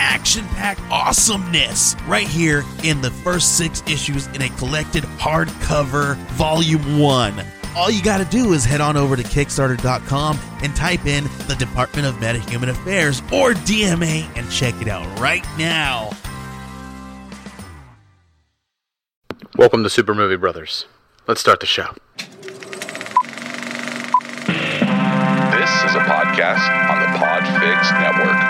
action packed awesomeness right here in the first six issues in a collected hardcover volume one. All you gotta do is head on over to Kickstarter.com and type in the Department of Metahuman Affairs or DMA and check it out right now. Welcome to Super Movie Brothers. Let's start the show. This is a podcast on the Podfix Network.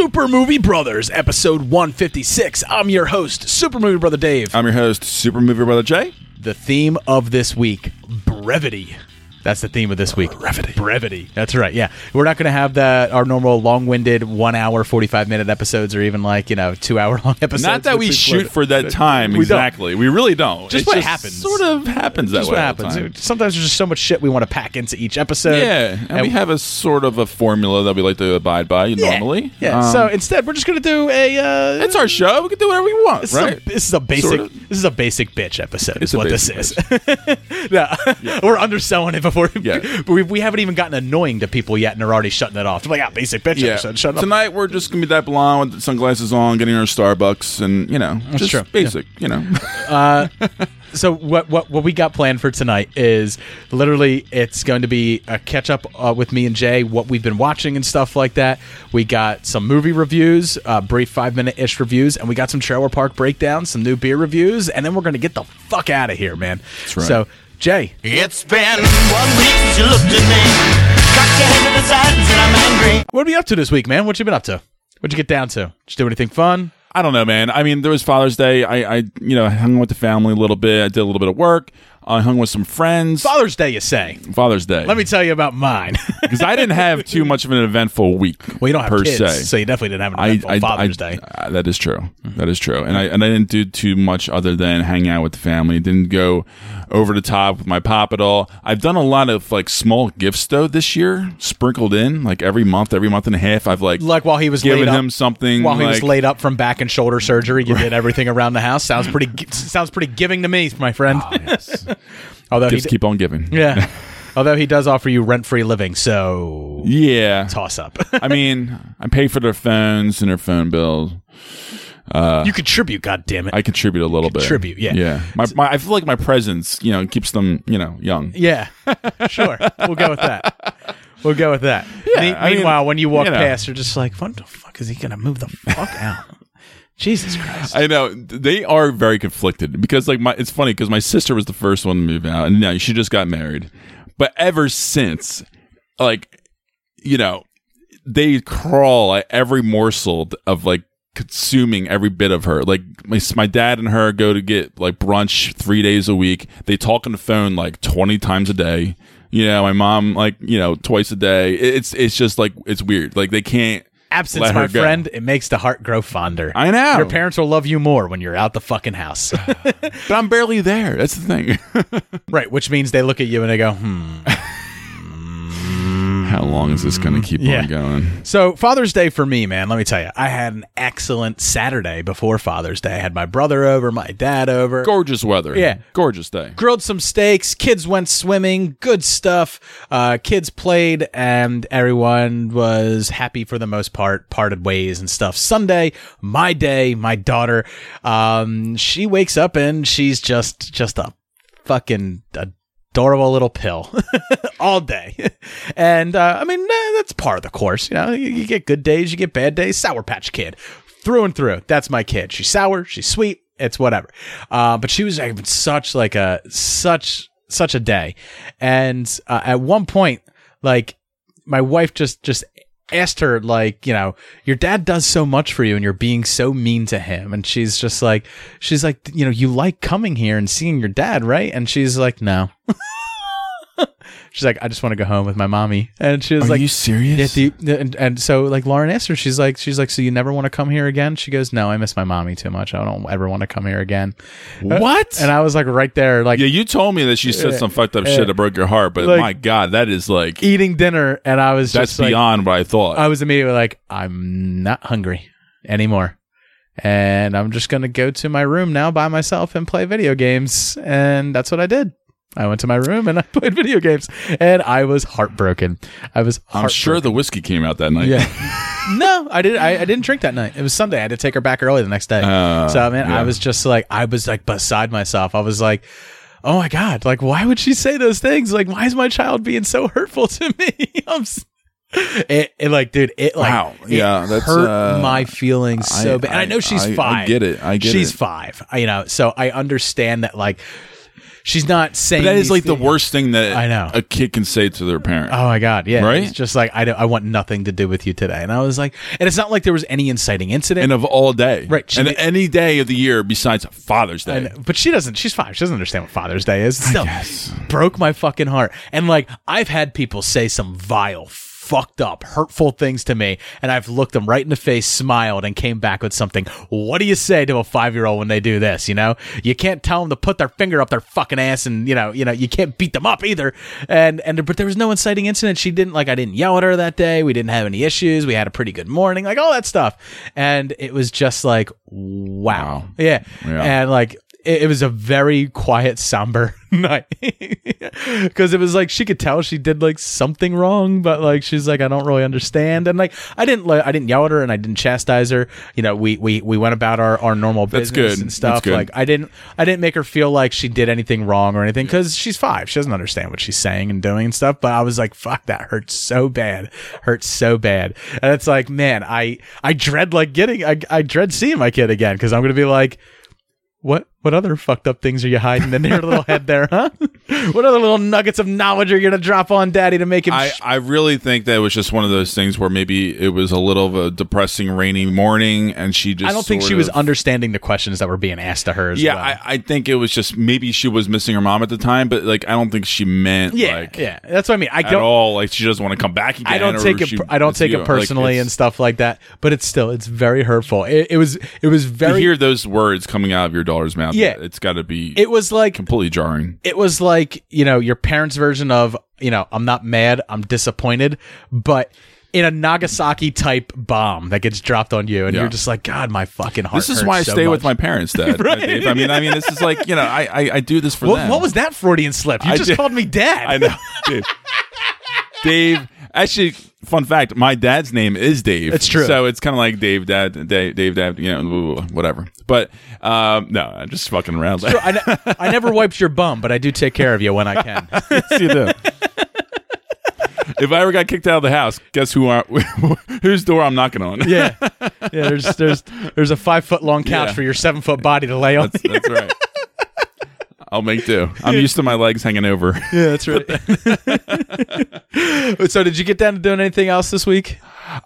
Super Movie Brothers, episode 156. I'm your host, Super Movie Brother Dave. I'm your host, Super Movie Brother Jay. the theme of this week, brevity. That's the theme of this week. Brevity. Brevity. That's right. Yeah. We're not going to have that our normal long-winded 1 hour 45 minute episodes or even like, you know, 2 hour long episodes. Not that we shoot for that time We don't. exactly. We really don't. Just It what happens. Sort of happens that That's way. what all the happens. time. Sometimes there's just so much shit we want to pack into each episode. Yeah, and, we have a sort of a formula that we like to abide by Yeah. normally. Yeah. Um, so instead, we're just going to do a uh it's our show. We can do whatever we want, This, right? is a, this is a basic. Sort of. This is a basic bitch episode. It's is what this is. no, we're underselling it before. Yeah. but we, we haven't even gotten annoying to people yet, and they're already shutting it off. They're like, "Yeah, basic bitch yeah. episode." Shut up. Tonight we're just gonna be that blonde with sunglasses on, getting our Starbucks, and you know, just true. basic. You know, So what what what we got planned for tonight is literally it's going to be a catch up uh, with me and Jay, what we've been watching and stuff like that. We got some movie reviews, uh, brief five minute ish reviews, and we got some trailer park breakdowns, some new beer reviews, and then we're going to get the fuck out of here, man. right. So Jay, It's been one week since you looked at me. Cock your head to the side and said I'm angry. what are you up to this week, man? What you been up to? What'd you get down to? Did you do anything fun? I don't know, man. I mean, there was Father's Day. I, I, you know, hung with the family a little bit. I did a little bit of work. I hung with some friends. Father's Day, you say? Father's Day. Let me tell you about mine. because I didn't have too much of an eventful week. well, you don't have per kids, se. so you definitely didn't have an eventful I, Father's I- Day. uh, that is true. That is true. And I and I didn't do too much other than hang out with the family. Didn't go over the top with my pop at all. I've done a lot of like small gifts though this year, sprinkled in like every month, every month and a half. I've like Like while he was giving laid up, him something while he was laid up from back and shoulder surgery. You did everything around the house. Sounds pretty. sounds pretty giving to me, my friend. Although he, Just d- keep on giving. yeah. Although he does offer you rent free living, so Yeah. toss up. I mean, I pay for their phones and their phone bills. Uh, you contribute, God damn it. I contribute a little bit. Contribute, yeah. Yeah. My, my, I feel like my presence, you know, keeps them, you know, young. yeah, sure. We'll go with that. We'll go with that. Yeah, Me- I mean, meanwhile, when you walk you know. past, you're just like, "What the fuck is he gonna move the fuck out?" Jesus Christ! I know they are very conflicted because like my it's funny because my sister was the first one to move out and now she just got married, but ever since, like, you know, they crawl at every morsel of like consuming every bit of her. Like my my dad and her go to get like brunch three days a week. They talk on the phone like twenty times a day. You know, my mom like you know twice a day. It's it's just like it's weird. Like they can't. Absence, let my go. friend, it makes the heart grow fonder. I know. Your parents will love you more when you're out the fucking house. But I'm barely there. That's the thing. right, which means they look at you and they go, hmm. How long is this going to keep Yeah. on going? So, Father's Day for me, man, let me tell you, I had an excellent Saturday before Father's Day. I had my brother over, my dad over. Gorgeous weather. Yeah. Gorgeous day. grilled some steaks. Kids went swimming. Good stuff. Uh, kids played, and everyone was happy for the most part. Parted ways and stuff. Sunday, my day. My daughter, um, she wakes up and she's just just a fucking a adorable little pill all day. and uh, I mean, that's part of the course. You know, you, you get good days, you get bad days. Sour Patch Kid, through and through. That's my kid. She's sour, she's sweet, it's whatever. Uh, but she was having such like a such such a day, and uh, at one point, like my wife just just asked her like you know your dad does so much for you and you're being so mean to him. And she's just like she's like you know you like coming here and seeing your dad right? And she's like no she's like i just want to go home with my mommy and she was Are like Are you serious? yeah, the, and, and so like Lauren asked her, she's like, she's like, so you never want to come here again? She goes, no, I miss my mommy too much. I don't ever want to come here again. Uh, what? And I was like, right there, like yeah, you told me that she said some fucked up shit that broke your heart, but Like- my God, that is like eating dinner, and I was that's just like, beyond what I thought. I was immediately like, I'm not hungry anymore. And I'm just going to go to my room now by myself and play video games. And that's what I did. I went to my room and I played video games and I was heartbroken. I was I'm sure the whiskey came out that night. Yeah. no, I didn't. I, I didn't drink that night. It was Sunday. I had to take her back early the next day. Uh, so man, yeah. I was just like, I was like beside myself. I was like, oh my god, like why would she say those things? Like, why is my child being so hurtful to me? I'm. It, it like, dude, it like, Wow. it Yeah, that's, hurt uh, my feelings so I- bad. And I know she's I- I five. get it. I get it. she's it. five. You know, so I understand that. Like, she's not saying But that is like the worst thing that I know. a kid can say to their parent. Oh my god, yeah. Right? It's just like I, don't- I want nothing to do with you today. And I was like, and it's not like there was any inciting incident. and of all day. Right, she and any day of the year besides Father's Day. And- but she doesn't. She's five. She doesn't understand what Father's Day is. Still, broke my fucking heart. And like, I've had people say some vile, fucked up, hurtful things to me, and I've looked them right in the face, smiled, and came back with something. What do you say to a five year old when they do this? You know, you can't tell them to put their finger up their fucking ass, and you know, you know, you can't beat them up either. And and but there was no inciting incident. She didn't like. I didn't yell at her that day. We didn't have any issues. We had a pretty good morning, like all that stuff. And it was just like, wow, Wow. yeah, Yeah. and like it, it was a very quiet, somber night because it was like she could tell she did like something wrong, but like she's like, I don't really understand, and like I didn't, like, I didn't yell at her and I didn't chastise her. You know, we we we went about our our normal That's business good. and stuff. That's good. Like I didn't I didn't make her feel like she did anything wrong or anything because she's five. She doesn't understand what she's saying and doing and stuff. But I was like, fuck, that hurts so bad, hurts so bad, and it's like, man, I I dread like getting I I dread seeing my kid again because I'm gonna be like. What what other fucked up things are you hiding in your little head there, huh? what other little nuggets of knowledge are you gonna drop on daddy to make him I, sh- I really think that it was just one of those things where maybe it was a little of a depressing rainy morning and she just I don't think she was understanding the questions that were being asked to her as yeah well. I, I think it was just maybe she was missing her mom at the time but like i don't think she meant yeah, like yeah. That's what I mean. I don't at all like she doesn't want to come back again I don't take it. I don't take you. it personally it's- and stuff like that. But it's still it's very hurtful. It, it was it was to very. hear those words coming out of your daughter's mouth Yeah. it's got to be it was like completely jarring it was like you know your parents' version of you know I'm not mad, I'm disappointed, but in a Nagasaki type bomb that gets dropped on you, and Yeah. you're just like, God, my fucking heart. this is why i so stay with my parents dad Right. I mean i mean this is like you know i i, I do this for What, them what was that Freudian slip? You I just did- called me dad. I know. Dave. Dave. Actually, fun fact: my dad's name is Dave. It's true. So it's kind of like Dave, Dad, Dave, Dave, Dad. You know, whatever. But um, no, I'm just fucking around. I, ne- I never wiped your bum, but I do take care of you when I can. yes, you do. if I ever got kicked out of the house, guess who? I, whose door I'm knocking on? yeah, yeah. There's there's there's a five foot long couch Yeah. for your seven foot body to lay on. That's, that's right. I'll make do. I'm used to my legs hanging over. Yeah, that's right. so, did you get down to doing anything else this week?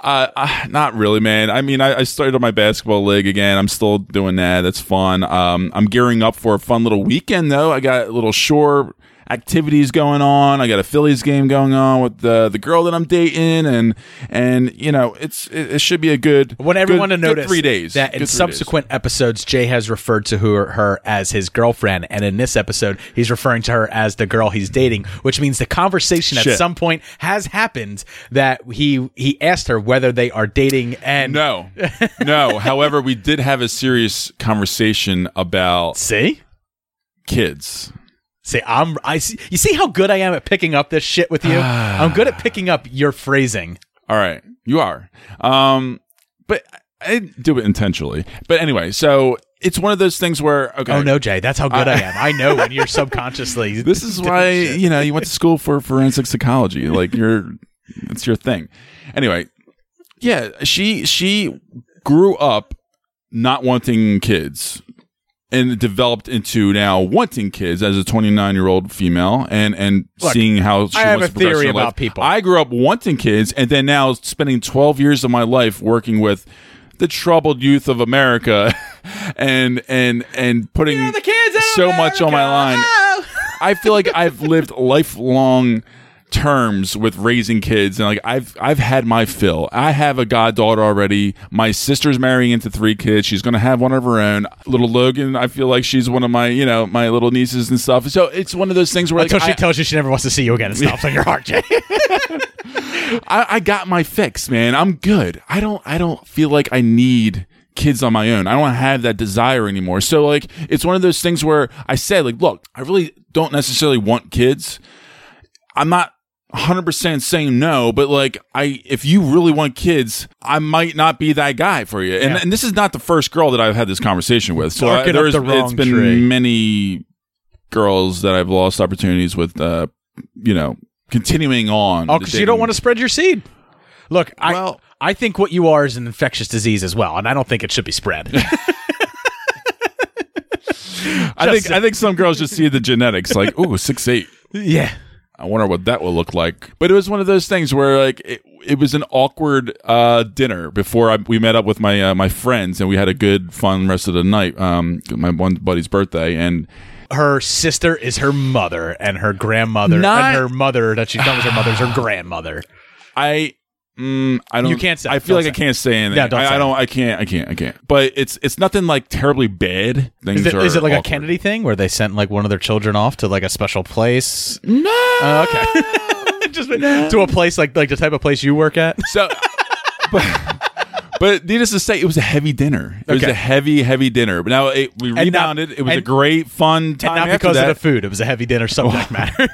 Uh, uh, not really, man. I mean, I, I started my basketball league again. I'm still doing that. That's fun. Um, I'm gearing up for a fun little weekend, though. I got a little shore activities going on. I got a Phillies game going on with the the girl that I'm dating, and and you know, it's it, it should be a good. I want everyone good- to notice three days that in three days. subsequent episodes, Jay has referred to her, her as his girlfriend, and in this episode, he's referring to her as the girl he's dating, which means the conversation at some point has happened that he he asked her whether they are dating, and No, no. However, we did have a serious conversation about see. kids. See, I'm. I see. You see how good I am at picking up this shit with you. I'm good at picking up your phrasing. All right, you are. Um, but I do it intentionally. But anyway, so it's one of those things where okay, Oh no, Jay, that's how good I, am. I know when you're subconsciously. this is why you know you went to school for forensic psychology. Like you're, it's your thing. Anyway, yeah, she she grew up not wanting kids and developed into now wanting kids as a 29 year old female and and Look, seeing how she I have a theory about life. people. I grew up wanting kids and then now spending 12 years of my life working with the troubled youth of America and and and putting so much on my line. I feel like I've lived lifelong terms with raising kids and like I've I've had my fill. I have a goddaughter already. My sister's marrying into three kids. She's going to have one of her own. Little Logan, I feel like she's one of my, you know, my little nieces and stuff. So it's one of those things where like, Until she I, tells you she never wants to see you again, it stops on your heart, Jay. I, I got my fix, man. I'm good. I don't I don't feel like I need kids on my own. I don't have that desire anymore. So like it's one of those things where I said like, look, I really don't necessarily want kids. I'm not 100% saying no, but like I if you really want kids, I might not be that guy for you. And, Yeah. and this is not the first girl that I've had this conversation with. So I, there's, the it's been tree. many girls that I've lost opportunities with uh you know, continuing on. Oh, the because you don't want to spread your seed. Look, I Well- I think what you are is an infectious disease as well, and I don't think it should be spread. I think I think some girls just see the genetics like, ooh, six eight. yeah. I wonder what that will look like. But it was one of those things where like it, it was an awkward uh, dinner before I, we met up with my uh, my friends and we had a good fun rest of the night. Um, my one buddy's birthday and Her sister is her mother, and her grandmother, Not- and her mother that she's done with her mother is her grandmother. I. Mm, I don't. You can't say. I feel Don't like I can't say anything. Yeah, don't I, say I don't. I can't. I can't. I can't. But it's it's nothing like terribly bad. Things Is it, are is it like a. Kennedy thing where they sent like one of their children off to like a special place? No. Oh, okay. Just to a place like like the type of place you work at. So, but, but needless to say, it was a heavy dinner. It was Okay. a heavy, heavy dinner. But now it, we not- rebounded. it was a and- great, fun And time not after because that. of the food. It was a heavy dinner subject matter.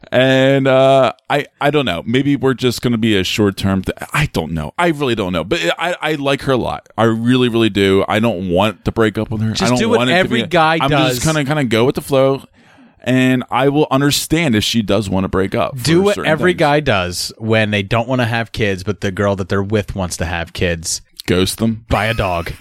and uh, I, I don't know. Maybe we're just going to be a short term. Th- I don't know. I really don't know. But I, I like her a lot. I really, really do. I don't want to break up with her. I Just don't do what want it to every be- guy I'm does. just kind of kind of go with the flow. And I will understand if she does want to break up. Do what every things. guy does when they don't want to have kids, but the girl that they're with wants to have kids. ghost them. Buy a dog.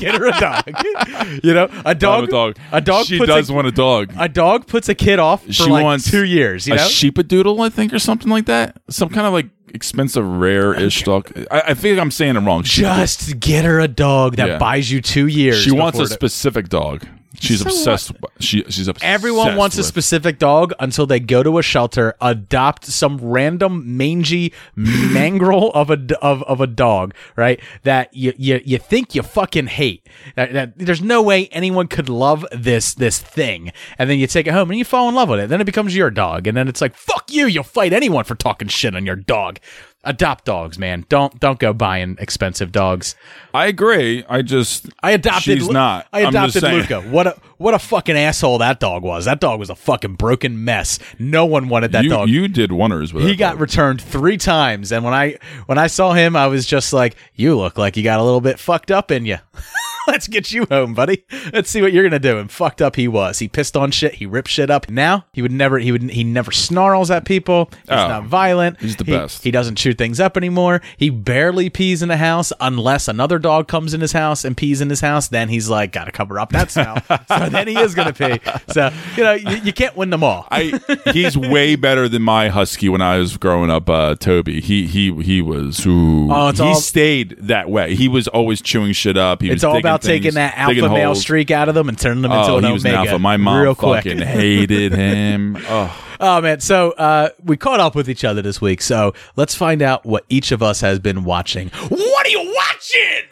Get her a dog. You know, a dog. A dog. A dog. She does a, want a dog. a dog puts a kid off for she like wants two years. You a know, sheepadoodle, I think, or something like that. Some kind of like expensive, rare-ish dog. I, I think I'm saying it wrong. Just get her a dog that Yeah. buys you two years. She wants a specific dog. She's So obsessed. She she's obsessed. Everyone wants a specific dog until they go to a shelter, adopt some random mangy mangrel of a of, of a dog, right? That you you, you think you fucking hate. That, that there's no way anyone could love this this thing, and then you take it home and you fall in love with it. Then it becomes your dog, and then it's like fuck you. You'll fight anyone for talking shit on your dog. Adopt dogs, man. Don't don't go buying expensive dogs. I agree. I just I adopted. She's Lu- not. I I'm just adopted saying. Luca. What a what a fucking asshole that dog was. That dog was a fucking broken mess. No one wanted that you, dog. you did wonders with he that got dog. returned three times, and when I when I saw him, I was just like, "You look like you got a little bit fucked up in you." Let's get you home, buddy. Let's see what you're gonna do. And fucked up he was. He pissed on shit. He ripped shit up. Now he would never. He would. He never snarls at people. He's Oh, not violent. he's the He- best. He doesn't chew things up anymore. He barely pees in the house unless another dog comes in his house and pees in his house. Then he's like, gotta cover up that smell. so then he is gonna pee. So you know you, you can't win them all. I he's way better than my husky when I was growing up. Uh, Toby, he he he was. Ooh, Oh, he all- stayed that way. He was always chewing shit up. He was all digging about things, taking that alpha male holes. streak out of them and turning them into Oh, an he was an alpha. My mom real quick. fucking hated him. Oh, Oh man, so uh, we caught up with each other this week. So let's find out what each of us has been watching. What are you watching?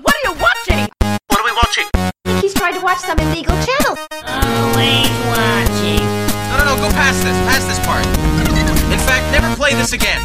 What are you watching? What are we watching? think he's trying to watch some illegal channel. Always watching. No, no, no, go past this. Past this part. In fact, never play this again.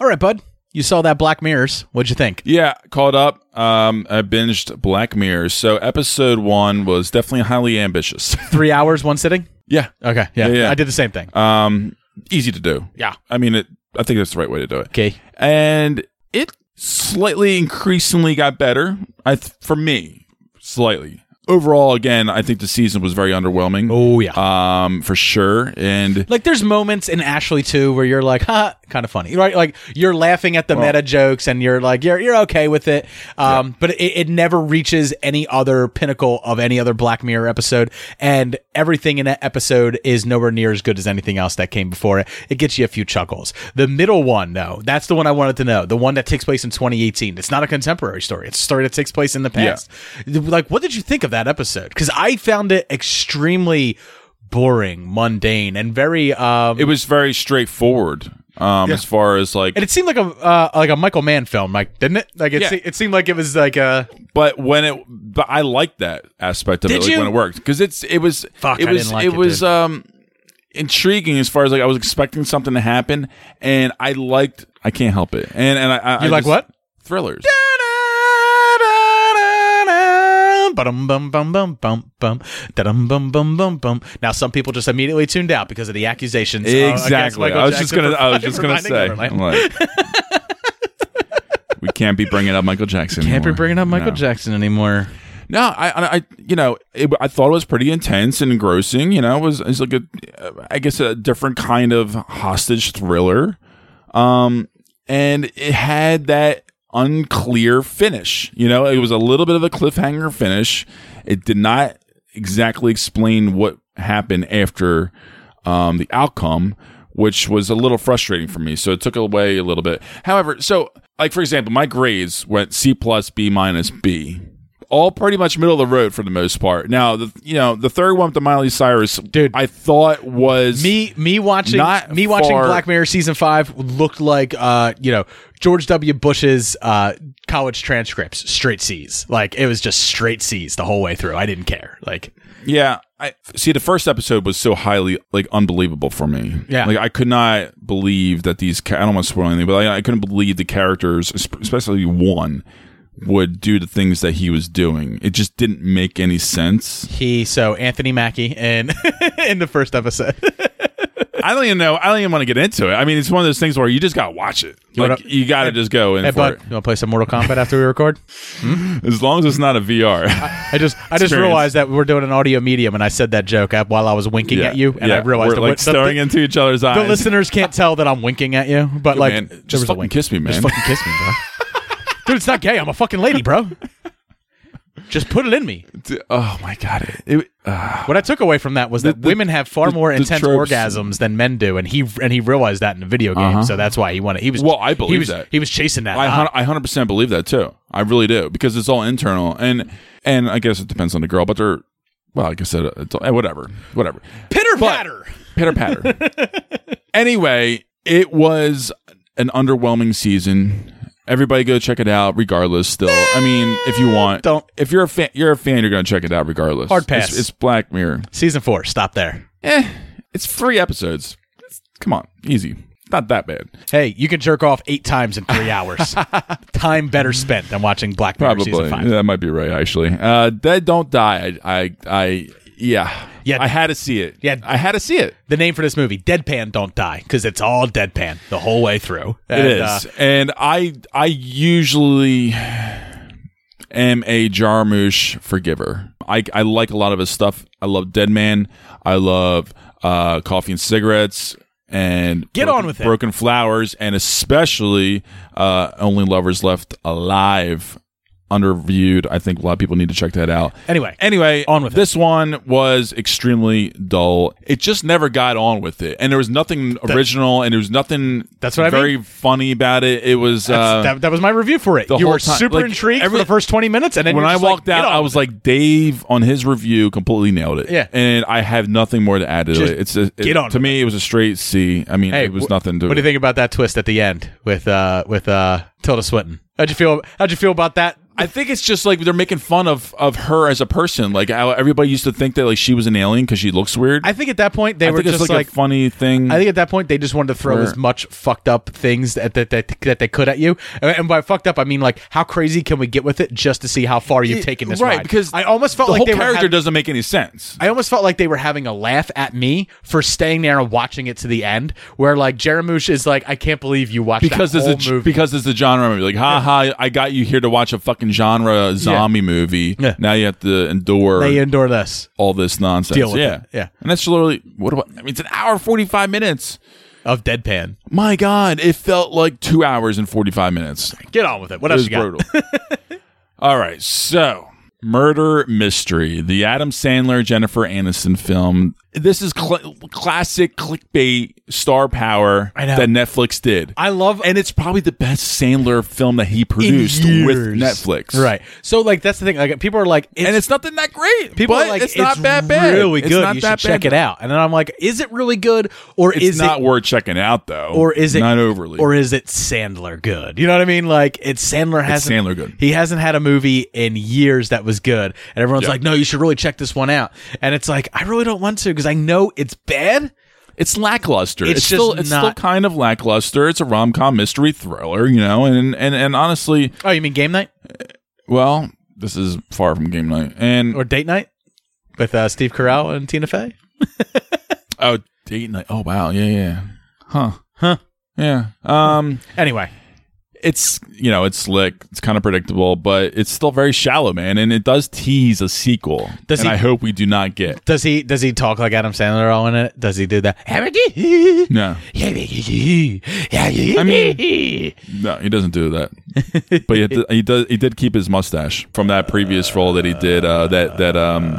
All right, bud. You saw that Black Mirrors. What'd you think? yeah, caught up. Um, I binged Black Mirror. So episode one was definitely highly ambitious. Three hours, one sitting. yeah, Okay, yeah, Yeah, yeah. I did the same thing. um, easy to do. Yeah. I mean, it. I think that's the right way to do it. Okay, and it slightly increasingly got better I th- for me slightly. Overall, again, I think the season was very underwhelming. Oh, yeah. um, for sure. And like there's moments in Ashley too where you're like, huh, kind of funny, right? Like you're laughing at the meta jokes and you're like, you're you're okay with it. Um, but it, it never reaches any other pinnacle of any other Black Mirror episode, and everything in that episode is nowhere near as good as anything else that came before it. It gets you a few chuckles. The middle one, though, that's the one I wanted to know. The one that takes place in 2018. It's not a contemporary story. It's a story that takes place in the past. Like, what did you think of that episode? Because I found it extremely boring, mundane, and very um it was very straightforward. Um, as far as like, and it seemed like a uh, like a Michael Mann film, like didn't it? Like it, Yeah. se- it seemed like it was like a but when it, but I liked that aspect of Did it, like you? when it worked, because it's it was Fuck, it was like it it, was um intriguing as far as like I was expecting something to happen, and I liked. I can't help it, and and I, I you I like just- what? thrillers. Ba-dum, bum, bum, bum, bum, bum. Da-dum, bum, bum, bum, bum. Now, some people just immediately tuned out because of the accusations. uh, Exactly. I was just gonna. I was just gonna say. Like, we can't be bringing up Michael Jackson. Anymore. Can't be bringing up Michael No. Jackson anymore. No, I, I, I- you know, it, I thought it was pretty intense and engrossing. You know, it was, it was like a, uh, guess, a different kind of hostage thriller. Um, and it had that unclear finish. You know, it was a little bit of a cliffhanger finish. It did not exactly explain what happened after um, the outcome, which was a little frustrating for me. So it took away a little bit. However, so like for example, my grades went C plus, B minus, B. All pretty much middle of the road for the most part. Now, the you know the third one with the Miley Cyrus, Dude. I thought was Me, me watching, Not me watching far- Black Mirror season five looked like, uh, you know, George W. Bush's uh, college transcripts, straight C's. Like it was just straight C's the whole way through. I didn't care. Like Yeah, I see. The first episode was so highly like unbelievable for me. Yeah. like I could not believe that these. I don't want to spoil anything, but I, I couldn't believe the characters, especially one, would do the things that he was doing. It just didn't make any sense. he, so Anthony Mackie in in the first episode. I don't even know. I don't even want to get into it. I mean, it's one of those things where you just gotta watch it. You like wanna- you gotta just go in hey, for bud, it. you want to play some Mortal Kombat after we record? As long as it's not a VR. I just I just realized that we're doing an audio medium, and I said that joke while I was winking Yeah, at you, and yeah. I realized we're like the- staring into each other's eyes. the listeners can't tell that I'm winking at you, but like man, just fucking kiss me, man. Just fucking kiss me, bro. Dude, it's not gay. I'm a fucking lady, bro. Just put it in me. oh my god! It, it, uh, What I took away from that was that The- women have far the- more the intense tropes. orgasms than men do, and he and he realized that in the video game, so that's why he wanted. He was Uh-huh. Well, I he believe was, that. he was chasing that. I hun- I hundred percent believe that too. I really do because it's all internal and and I guess it depends on the girl, but they're well, like I said, it's all, eh, whatever, whatever. Pitter patter. Pitter patter. anyway, it was an underwhelming season. Everybody go check it out. Regardless, still, I mean, if you want, Don't. If you're a fan, you're a fan. You're gonna check it out regardless. Hard pass. It's, it's Black Mirror. Season four. Stop there. Eh, it's three episodes. It's- come on, easy. Not that bad. Hey, you can jerk off eight times in three hours. Time better spent than watching Black Mirror Probably. season five. That might be right, actually. Uh, Dead Don't Die. I, I, I, yeah. Yeah. I had to see it. Yeah. I had to see it. The name for this movie, Deadpan Don't Die, because it's all deadpan the whole way through. It And, is, uh, and I, I usually am a Jarmusch forgiver. I, I like a lot of his stuff. I love Dead Man. I love uh, Coffee and Cigarettes. And Get Broken- on with it. Broken Flowers, and especially uh, Only Lovers Left Alive, underviewed. I think a lot of people need to check that out. Anyway, Anyway, On with it. this one was extremely dull. It just never got on with it, and there was nothing original, and there was nothing That's what I very funny about it. It was uh, that, that was my review for it. You were time- super like, intrigued every- for the first 20 minutes, and then when I just like, walked out, I was it." like, Dave on his review completely nailed it. Yeah. and I have nothing more to add to Just it. It's a, it, get on to me. It was a straight C. I mean, Hey, it was wh- nothing to. What do you think about that twist at the end with uh with uh Tilda Swinton? How'd you feel? How'd you feel about that? I think it's just like they're making fun of of her as a person. Like how everybody used to think that like she was an alien because she looks weird. I think at that point they I were think it's just like, like. a funny thing. I think at that point they just wanted to throw as much fucked up things that that, that that they could at you, and and by fucked up I mean like how crazy can we get with it just to see how far you've taken this right ride? because I almost felt the like whole they were character having- doesn't make any sense. I almost felt like they were having a laugh at me for staying there and watching it to the end. Where like Jarmusch is like, I can't believe you watched because that whole a movie. because it's a genre movie like ha ha I got you here to watch a fucking fucking genre zombie movie. Yeah. Now you have to endure They endure this. all this nonsense. Deal with yeah, it. Yeah. And that's literally what about? I mean, it's an hour forty five minutes. Of deadpan. My God, it felt like two hours and forty five minutes. Get on with it. What It else you got? brutal. All right, so Murder Mystery, the Adam Sandler Jennifer Aniston film. This is cl- classic clickbait star power that Netflix did. I love and it's probably the best Sandler film that he produced with. Netflix. Right. So like that's the thing. Like people are like, it's, and it's nothing that great. people are like, it's not that bad. Really It's good. not you that should check bad. it out. And then I'm like, is it really good, or It's is not it, worth checking out though, or is it not overly? or is it Sandler good? You know what I mean? Like it's Sandler hasn't Sandler good. He hasn't had a movie in years that was good, and everyone's Yeah. like, no, you should really check this one out. And it's like, I really don't want to because I know it's bad. it's lackluster. It's It's, still it's not- still kind of lackluster. It's a rom com mystery thriller, you know, and and and honestly, Oh, you mean game night well, this is far from game night. And or date night with uh, Steve Carell and Tina Fey? oh, date night. Oh wow, yeah, yeah, huh, Huh. yeah. Um, Anyway, it's you know it's slick. It's kind of predictable, but it's still very shallow, man. And it does tease a sequel. Does and he- I hope we do not get. does he does he talk like Adam Sandler all in it? Does he do that? No, I mean- no, he doesn't do that. but he, did- he does. He did keep his mustache from that previous role that he did. Uh, that that um.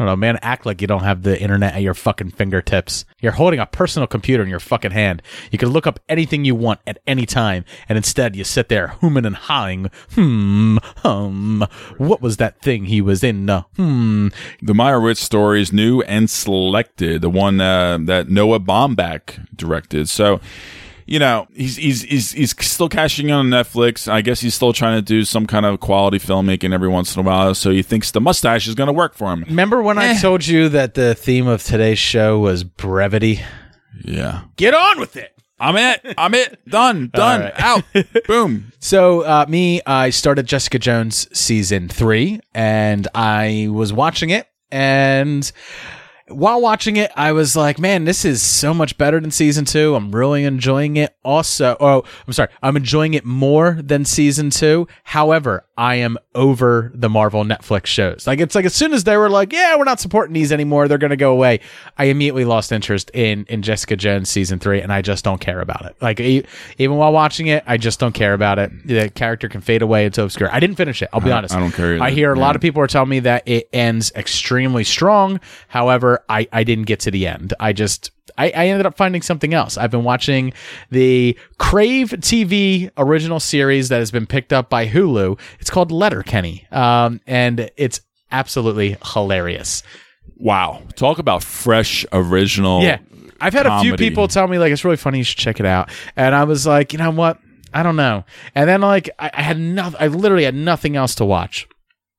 Don't know, man. Act like you don't have the internet at your fucking fingertips. You're holding a personal computer in your fucking hand. You can look up anything you want at any time, and instead you sit there humming and hawing. Hmm, hum. What was that thing he was in? Uh, hmm. The Meyerowitz Stories new and selected, the one uh, that Noah Baumbach directed. So, you know, he's he's he's he's still cashing in on Netflix. I guess he's still trying to do some kind of quality filmmaking every once in a while. So he thinks the mustache is going to work for him. Remember when I told you that the theme of today's show was brevity? Yeah, Get on with it. I'm it. I'm it. Done. Done. right. Out. Boom. So, uh, me, I started Jessica Jones season three, and I was watching it, and while watching it, I was like, man, this is so much better than season two. I'm really enjoying it. Also, oh, I'm sorry, I'm enjoying it more than season two. However, I am over the Marvel Netflix shows. Like, it's like as soon as they were like, yeah, we're not supporting these anymore, they're going to go away. I immediately lost interest in in Jessica Jones season three, and I just don't care about it. Like, even while watching it, I just don't care about it. The character can fade away into obscure. I didn't finish it. I'll be I- honest. I don't care either. I hear a lot of people are telling me that it ends extremely strong. However, I, I didn't get to the end. I just I, I ended up finding something else. I've been watching the Crave TV original series that has been picked up by Hulu. It's called Letterkenny, um, and it's absolutely hilarious. Wow. Talk about fresh, original. Yeah. I've had a few people tell me like it's really funny, you should check it out. And I was like, you know what? I don't know. And then like I, I had nothing I literally had nothing else to watch.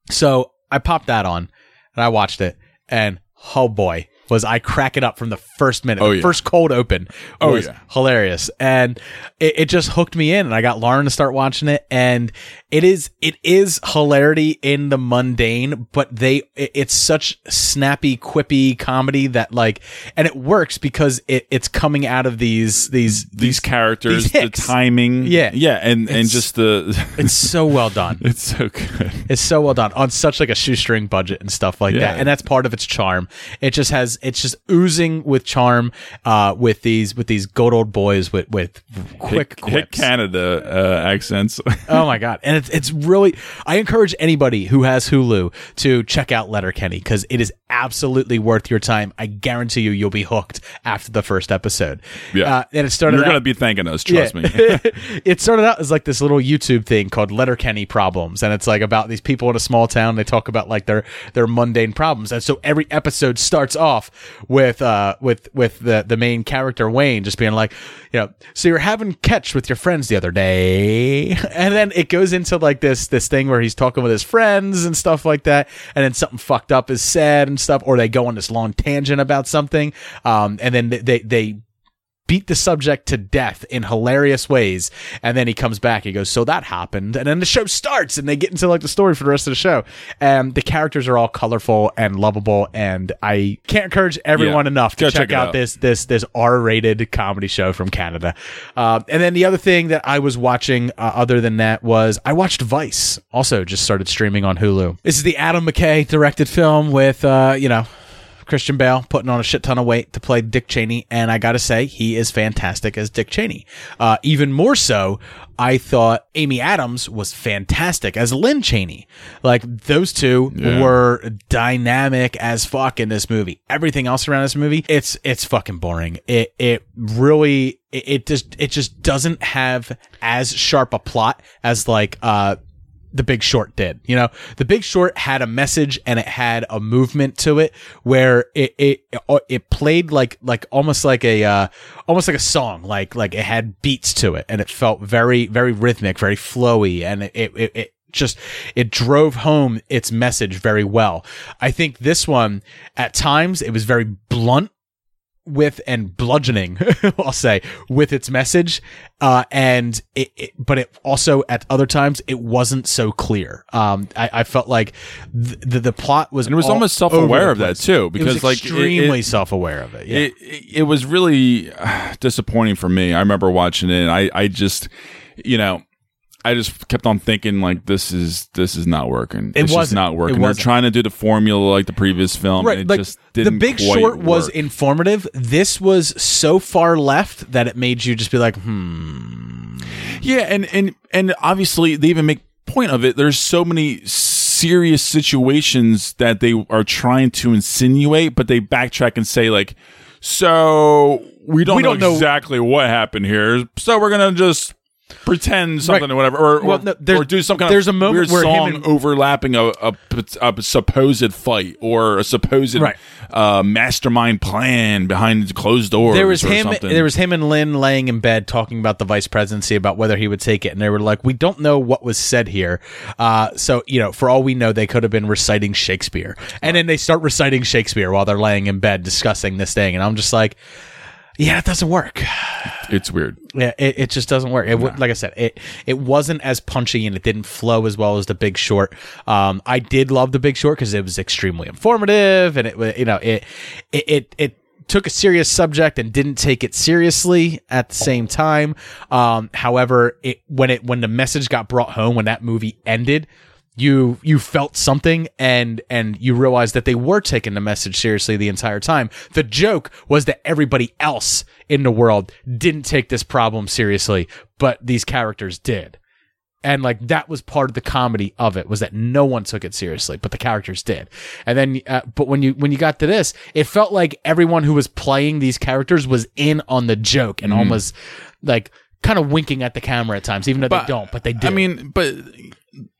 So I popped that on and I watched it and oh boy, was I crack it up from the first minute. Oh, the yeah. first cold open Oh, yeah. hilarious. And it, it just hooked me in and I got Lauren to start watching it. And it is it is hilarity in the mundane, but they it- it's such snappy, quippy comedy that like and it works because it, it's coming out of these these These characters, these the timing. Yeah. Yeah. And, and just the. It's so well done. it's so good. It's so well done on such like a shoestring budget and stuff like Yeah. that, and that's part of its charm. It just has it's just oozing with charm uh, with these with these good old boys with with quick hit, hit. Canada uh, accents. oh my god! And it's it's really I encourage anybody who has Hulu to check out Letterkenny because it is absolutely worth your time. I guarantee you, you'll be hooked after the first episode. Yeah. uh, and it started. You're out- going to be thanking us, trust Yeah. me. it started out as like this little YouTube thing called Letterkenny Problems, and it's like about these people in a small town. They talk about like their their mundane problems, and so every episode starts off with uh with with the the main character Wayne just being like, you know, so you're having catch with your friends the other day, and then it goes into like this this thing where he's talking with his friends and stuff like that, and then something fucked up is said and stuff, or they go on this long tangent about something, um, and then they they, they beat the subject to death in hilarious ways. And then he comes back. He goes, "So that happened," and then the show starts, and they get into like the story for the rest of the show. And the characters are all colorful and lovable, and I can't encourage everyone Yeah. enough to check, check out, out. this this this R-rated comedy show from Canada. Um, and then the other thing that I was watching, uh, other than that, was I watched Vice. Also, just started streaming on Hulu. This is the Adam McKay directed film with uh, you know. Christian Bale putting on a shit ton of weight to play Dick Cheney, and I gotta say, he is fantastic as Dick Cheney. Uh, even more so, I thought Amy Adams was fantastic as Lynn Cheney. Like those two were dynamic as fuck in this movie. Everything else around this movie, it's it's fucking boring. It it really it, it just it just doesn't have as sharp a plot as like uh the big short did. You know the big short had a message and it had a movement to it where it it it played like like almost like a uh almost like a song like like it had beats to it and it felt very very rhythmic very flowy and it it, it just it drove home its message very well. I think this one at times it was very blunt with and bludgeoning, I'll say, with its message. Uh, and it, it, but it also at other times it wasn't so clear. Um, I, I felt like th- the the plot was And it was almost self-aware of that, too, It because, was like, extremely it- self aware of it. Yeah. it, it it was really uh, disappointing for me. I remember watching it. And I I just you know I just kept on thinking like this is this is not working. It it's just wasn't. working. They're trying to do the formula like the previous film. right, and it like just the didn't The Big Short was informative. This was so far left that it made you just be like, hmm. Yeah, and and and obviously they even make point of it. There's so many serious situations that they are trying to insinuate, but they backtrack and say like, "So we don't, We know, don't know- exactly what happened here, so we're gonna just." Pretend something Right. or whatever, or, Well, or, no, or do some kind of there's of a moment weird where song and- overlapping a, a, a supposed fight or a supposed Right. uh, mastermind plan behind closed doors. there was him something. there was him and Lynn laying in bed talking about the vice presidency about whether he would take it and they were like we don't know what was said here uh, so you know for all we know they could have been reciting Shakespeare and then they start reciting Shakespeare while they're laying in bed discussing this thing and I'm just like yeah it doesn't work it's weird. yeah, it, it just doesn't work. It, Like I said, it it wasn't as punchy and it didn't flow as well as the Big Short. Um, I did love the Big Short because it was extremely informative and it you know it it it. it took a serious subject and didn't take it seriously at the same time um however it when it when the message got brought home when that movie ended you you felt something and and you realized that they were taking the message seriously the entire time. The joke was that everybody else in the world didn't take this problem seriously but these characters did. And like that was part of the comedy of it was that no one took it seriously but the characters did. And then uh, but when you when you got to this it felt like everyone who was playing these characters was in on the joke and almost like kind of winking at the camera at times even though they don't but they did I mean, but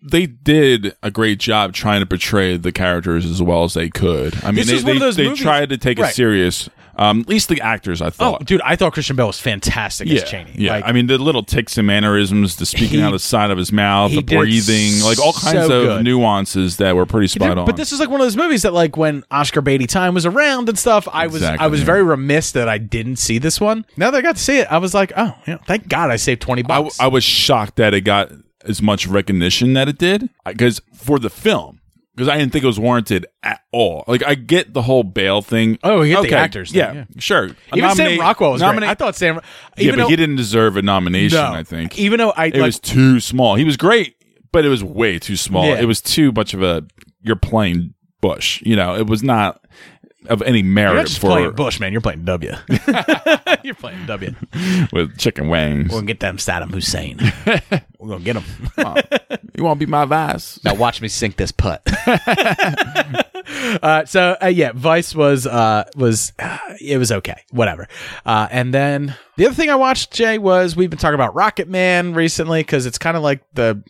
they did a great job trying to portray the characters as well as they could. I mean, This they, is one of they, they tried to take Right. it serious. Um, at least the actors, I thought. Oh, dude, I thought Christian Bale was fantastic yeah, as Cheney. yeah. Like, I mean, the little ticks and mannerisms, the speaking He- out of the side of his mouth, the breathing, like all kinds so of good. nuances that were pretty spot on. but this is like one of those movies that, like, when Oscar Beatty time was around and stuff, I was I was yeah. very remiss that I didn't see this one. Now that I got to see it, I was like, oh, you know, thank God I saved twenty I, bucks. I was shocked that it got as much recognition that it did because for the film because I didn't think it was warranted at all. Like I get the whole Bale thing. Oh, you get the Okay, actors thing, Yeah, yeah. sure. A even Sam Rockwell was nominate- great. I thought Sam. yeah, Even but though, he didn't deserve a nomination. No, I think even though I it like, was too small. He was great, but it was way too small. Yeah. It was too much of a you're playing Bush. You know, it was not of any you're merit not just for playing Bush, man. You're playing W. you're playing W. with chicken wings. We're gonna get them Saddam Hussein. We're gonna get him. you want to be my vice? Now watch me sink this putt. uh, so uh, yeah, Vice was uh, was uh, it was okay, whatever. Uh, and then the other thing I watched, Jay, was we've been talking about Rocketman recently because it's kind of like the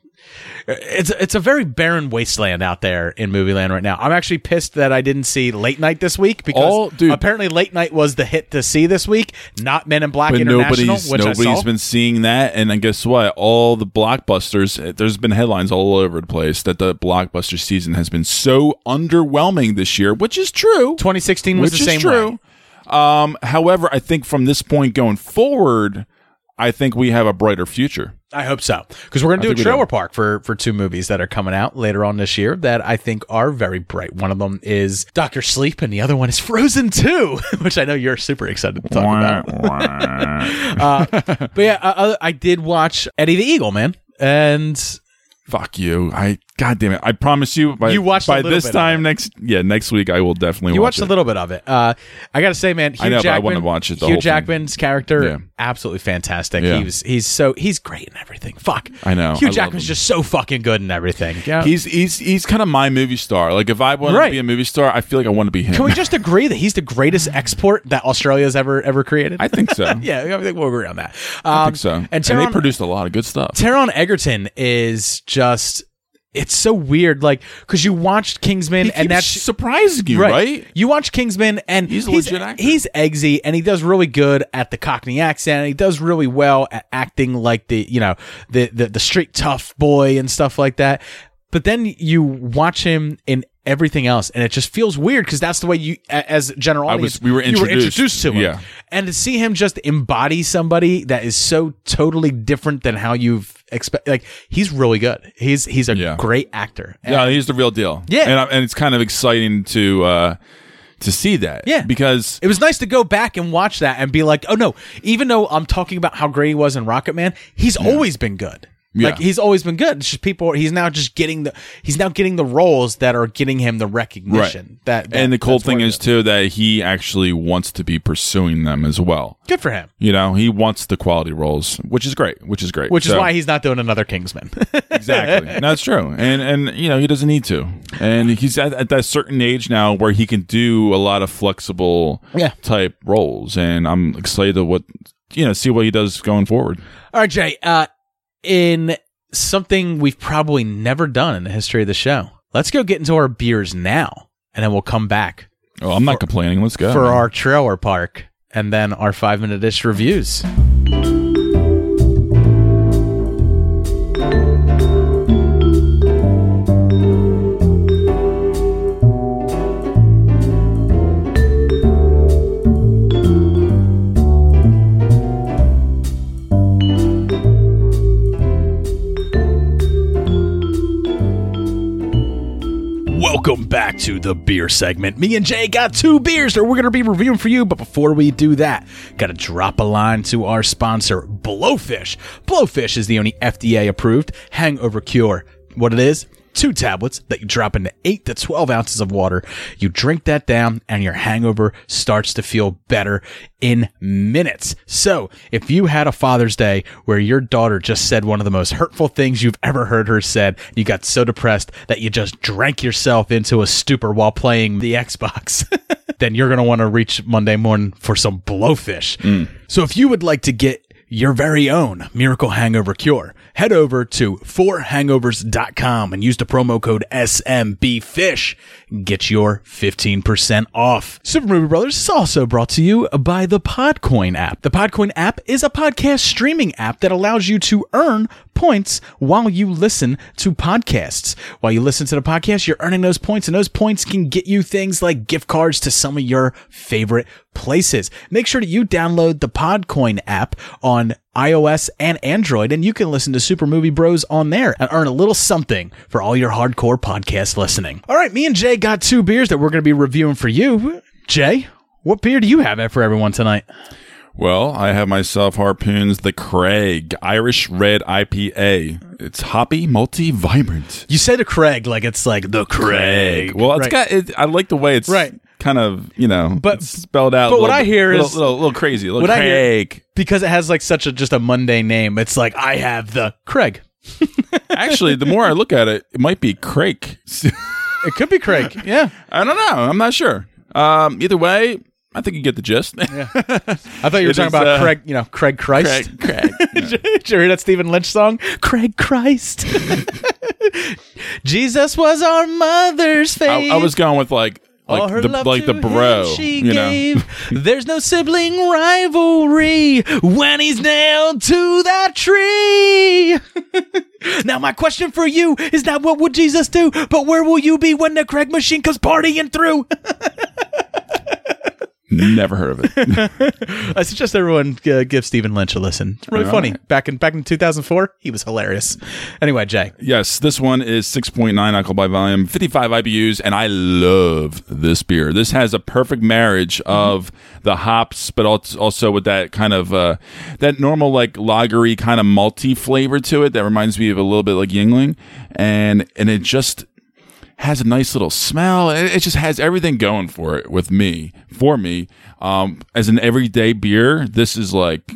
it's it's a very barren wasteland out there in movie land right now. I'm actually pissed that I didn't see Late Night this week because All- dude. apparently Late Night was the hit to see this week, not Men in Black But International, nobody's which I nobody's saw. been seeing that, and then guess what? All the blockbusters. uh, There's been headlines all over the place that the blockbuster season has been so underwhelming this year, which is true. 2016 was which the is same true. way. Um, however, I think from this point going forward, I think we have a brighter future. I hope so because we're going to do a trailer park for for two movies that are coming out later on this year that I think are very bright. One of them is Doctor Sleep, and the other one is Frozen Two, which I know you're super excited to talk about. uh, but yeah, uh, I did watch Eddie the Eagle, man, and Fuck you! I God damn it! I promise you. By, You watched by this time next. Yeah, next week I will definitely. you watch watched it. a little bit of it. Uh, I got to say, man, Hugh I know, but I wanna watch it, Hugh whole thing. Jackman's character, Yeah. absolutely fantastic. Yeah. He was, he's so, he's great in everything. Fuck, I know. Hugh I Jackman's just so fucking good in everything. Yeah. He's he's he's kind of my movie star. Like if I want Right. to be a movie star, I feel like I want to be him. Can we just agree that he's the greatest export that Australia's ever ever created? I think so. yeah, I think we'll agree on that. Um, I think so. And And, they produced a lot of good stuff. Taron Egerton is just. It's so weird, like because you watched Kingsman, and that's surprising you, right? You watch Kingsman, and He's a he's legit actor. he's eggsy, and he does really good at the Cockney accent. And he does really well at acting like the you know the the, the street tough boy and stuff like that. But then you watch him in everything else, and it just feels weird because that's the way you, as general audience, was- we were you introduced. to him. Yeah. and to see him just embody somebody that is so totally different than how you've expect. Like he's really good. He's he's a Yeah. great actor. Yeah, he's the real deal. Yeah. and, I, and it's kind of exciting to uh to see that. Yeah. because It was nice to go back and watch that and be like, oh no, even though I'm talking about how great he was in Rocketman, he's always been good. Yeah. Like he's always been good. It's just people. He's now just getting the. He's now getting the roles that are getting him the recognition. That, that- and the cool thing is it too that he actually wants to be pursuing them as well. good for him. You know, he wants the quality roles, which is great. Which is great. Which is why he's not doing another Kingsman. exactly. That's true. And and you know he doesn't need to. And he's at, at that certain age now where he can do a lot of flexible Yeah. type roles. And I'm excited to what you know see what he does going forward. All right, Jay. Uh, in something we've probably never done in the history of the show, let's go get into our beers now, and then we'll come back Oh, I'm not complaining. Let's go for our trailer park and then our five minute ish reviews. Welcome back to the beer segment. Me and Jay got two beers that we're going to be reviewing for you. But before we do that, got to drop a line to our sponsor, Blowfish. Blowfish is the only FDA approved hangover cure. What it is? Two tablets that you drop into 8 to 12 ounces of water. You drink that down and your hangover starts to feel better in minutes. So if you had a Father's Day where your daughter just said one of the most hurtful things you've ever heard her said, you got so depressed that you just drank yourself into a stupor while playing the Xbox, then you're going to want to reach Monday morning for some blowfish. Mm. So if you would like to get your very own miracle hangover cure. Head over to 4hangovers.com and use the promo code SMBFISH. Get your 15% off. Super Movie Brothers is also brought to you by the Podcoin app. The Podcoin app is a podcast streaming app that allows you to earn points while you listen to podcasts. While you listen to the podcast, you're earning those points, and those points can get you things like gift cards to some of your favorite places. Make sure that you download the Podcoin app on iOS and Android, and you can listen to Super Movie Bros on there and earn a little something for all your hardcore podcast listening. All right, me and Jay got two beers that we're going to be reviewing for you. Jay, what beer do you have for everyone tonight? Well, I have myself Harpoons the Craig Irish Red IPA. It's hoppy, multi, vibrant. You say to Craig like it's like the Craig. Well, it's Right. got. It, I like the way it's Right. kind of you know, But- spelled out. but a what I hear little, is- little, little crazy. A little what I hear- Craig. because it has like such a just a mundane name. It's like I have the Craig. Actually, the more I look at it, it might be Craig. It could be Craig. Yeah. I don't know. I'm not sure. Um, either way, I think you get the gist. I thought you were It talking is, about uh, Craig, you know, Craig Christ. Craig. Craig. Did you hear that Stephen Lynch song? Craig Christ. Jesus was our mother's I, faith. I was going with like All her like the love like the bro. she You know, gave. There's no sibling rivalry when he's nailed to that tree. now my question for you is not what would Jesus do, but where will you be when the Craig machine comes partying through? Never heard of it. I suggest everyone uh, give Stephen Lynch a listen. It's really All funny. right. Back in back in 2004, he was hilarious. Anyway, Jay, yes, this one is 6.9 alcohol by volume, 55 IBUs, and I love this beer. This has a perfect marriage of the hops, but als- also with that kind of uh, that normal like lagery kind of malty flavor to it that reminds me of a little bit like Yuengling, and and it just has a nice little smell. It, it just has everything going for it with me, for me. Um, as an everyday beer, this is like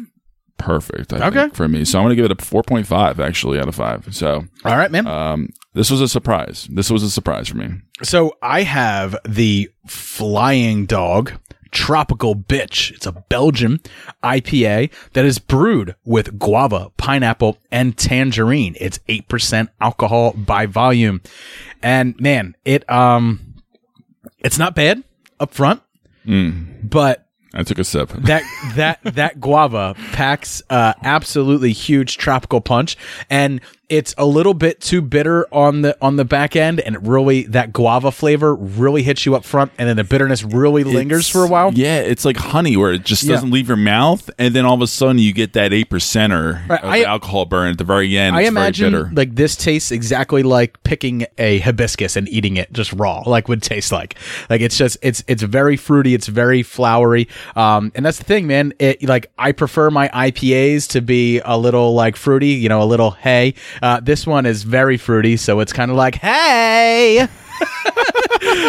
perfect. I Okay. think, for me. So I'm gonna give it a 4.5 actually out of five. So all right, man. um, this was a surprise. This was a surprise for me. So I have the Flying Dog Tropical Bitch. It's a Belgian IPA that is brewed with guava, pineapple, and tangerine. It's 8% alcohol by volume. And man, it um it's not bad up front, but I took a sip. that that that guava packs uh, absolutely huge tropical punch, and it's a little bit too bitter on the on the back end, and it really that guava flavor really hits you up front, and then the bitterness really lingers for a while. Yeah, it's like honey where it just Yeah. doesn't leave your mouth, and then all of a sudden you get that eight percenter Right, I- alcohol burn at the very end. I It's imagine very bitter. like this tastes exactly like picking a hibiscus and eating it just raw, like would taste like. Like it's just it's it's very fruity, it's very flowery, um, and that's the thing, man. It like I prefer my IPAs to be a little like fruity, you know, a little hey. Uh, this one is very fruity, so it's kind of like hey.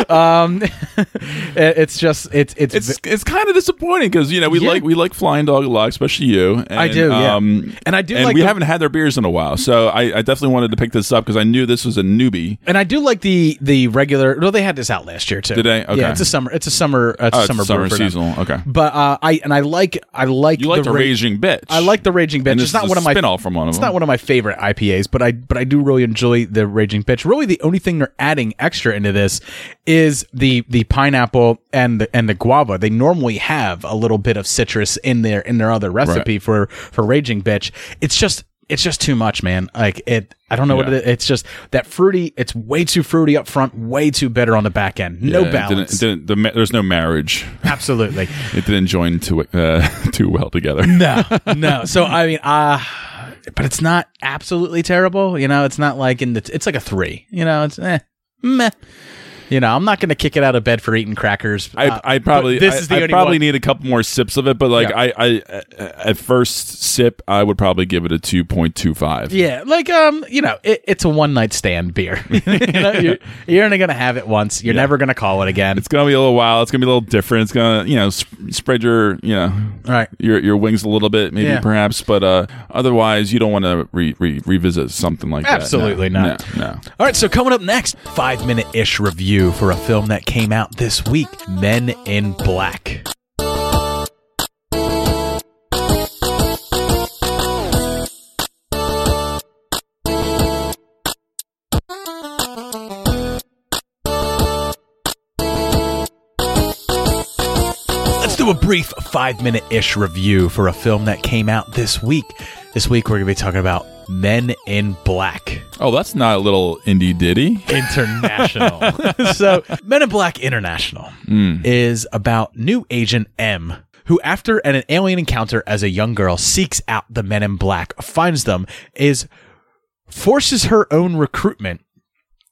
um, it- it's just it's it's, it's it's kind of disappointing because you know we Yeah. like we like Flying Dog a lot, especially you. And, I do, yeah. Um, And I do and like we the- haven't had their beers in a while, so I, I definitely wanted to pick this up because I knew this was a newbie. And I do like the the regular. Well, they had this out last year too. Did they? Okay. Yeah, it's a summer. It's a summer. Uh, it's Oh, a it's summer, summer for them. seasonal. Okay, But uh, I and I like I like you like the ra- Raging Bitch. I like the Raging Bitch. It's not one of my spin-off from one of It's them. not one of my favorite IPAs, but I but I do really enjoy the Raging Bitch. Really, the only thing they're adding extra into this is the the pineapple and the, and the guava. They normally have a little bit of citrus in their in their other recipe for for Raging Bitch. It's just it's just too much, man. Like it. I don't know what it is. It's just that fruity. It's way too fruity up front, way too bitter on the back end. No Yeah, it balance. Didn't, it didn't, the, there's no marriage. Absolutely. It didn't join too uh, too well together. no, no. So I mean, uh but it's not absolutely terrible. You know, it's not like in the. It's like a three. You know, it's eh, meh. You know, I'm not going to kick it out of bed for eating crackers. I, uh, I probably this I, is the I probably one. need a couple more sips of it, but like Yeah. I, I at first sip I would probably give it a two point two five. Yeah, like um, you know, it, it's a one night stand beer. you know, you're, you're only going to have it once. You're never going to call it again. It's gonna be a little while. It's gonna be a little different. It's gonna you know sp- spread your you know right. your your wings a little bit maybe Yeah. perhaps, but uh otherwise you don't want to re- re- revisit something like Absolutely that. No, not. No, no. All right, so coming up next, five minute ish review for a film that came out this week Men in Black. Let's do a brief five minute ish review for a film that came out this week. This week, we're going to be talking about Men in Black. Oh, that's not a little indie ditty. International. so, Men in Black International hmm. is about new agent M, who, after an alien encounter as a young girl, seeks out the Men in Black, finds them, is forces her own recruitment.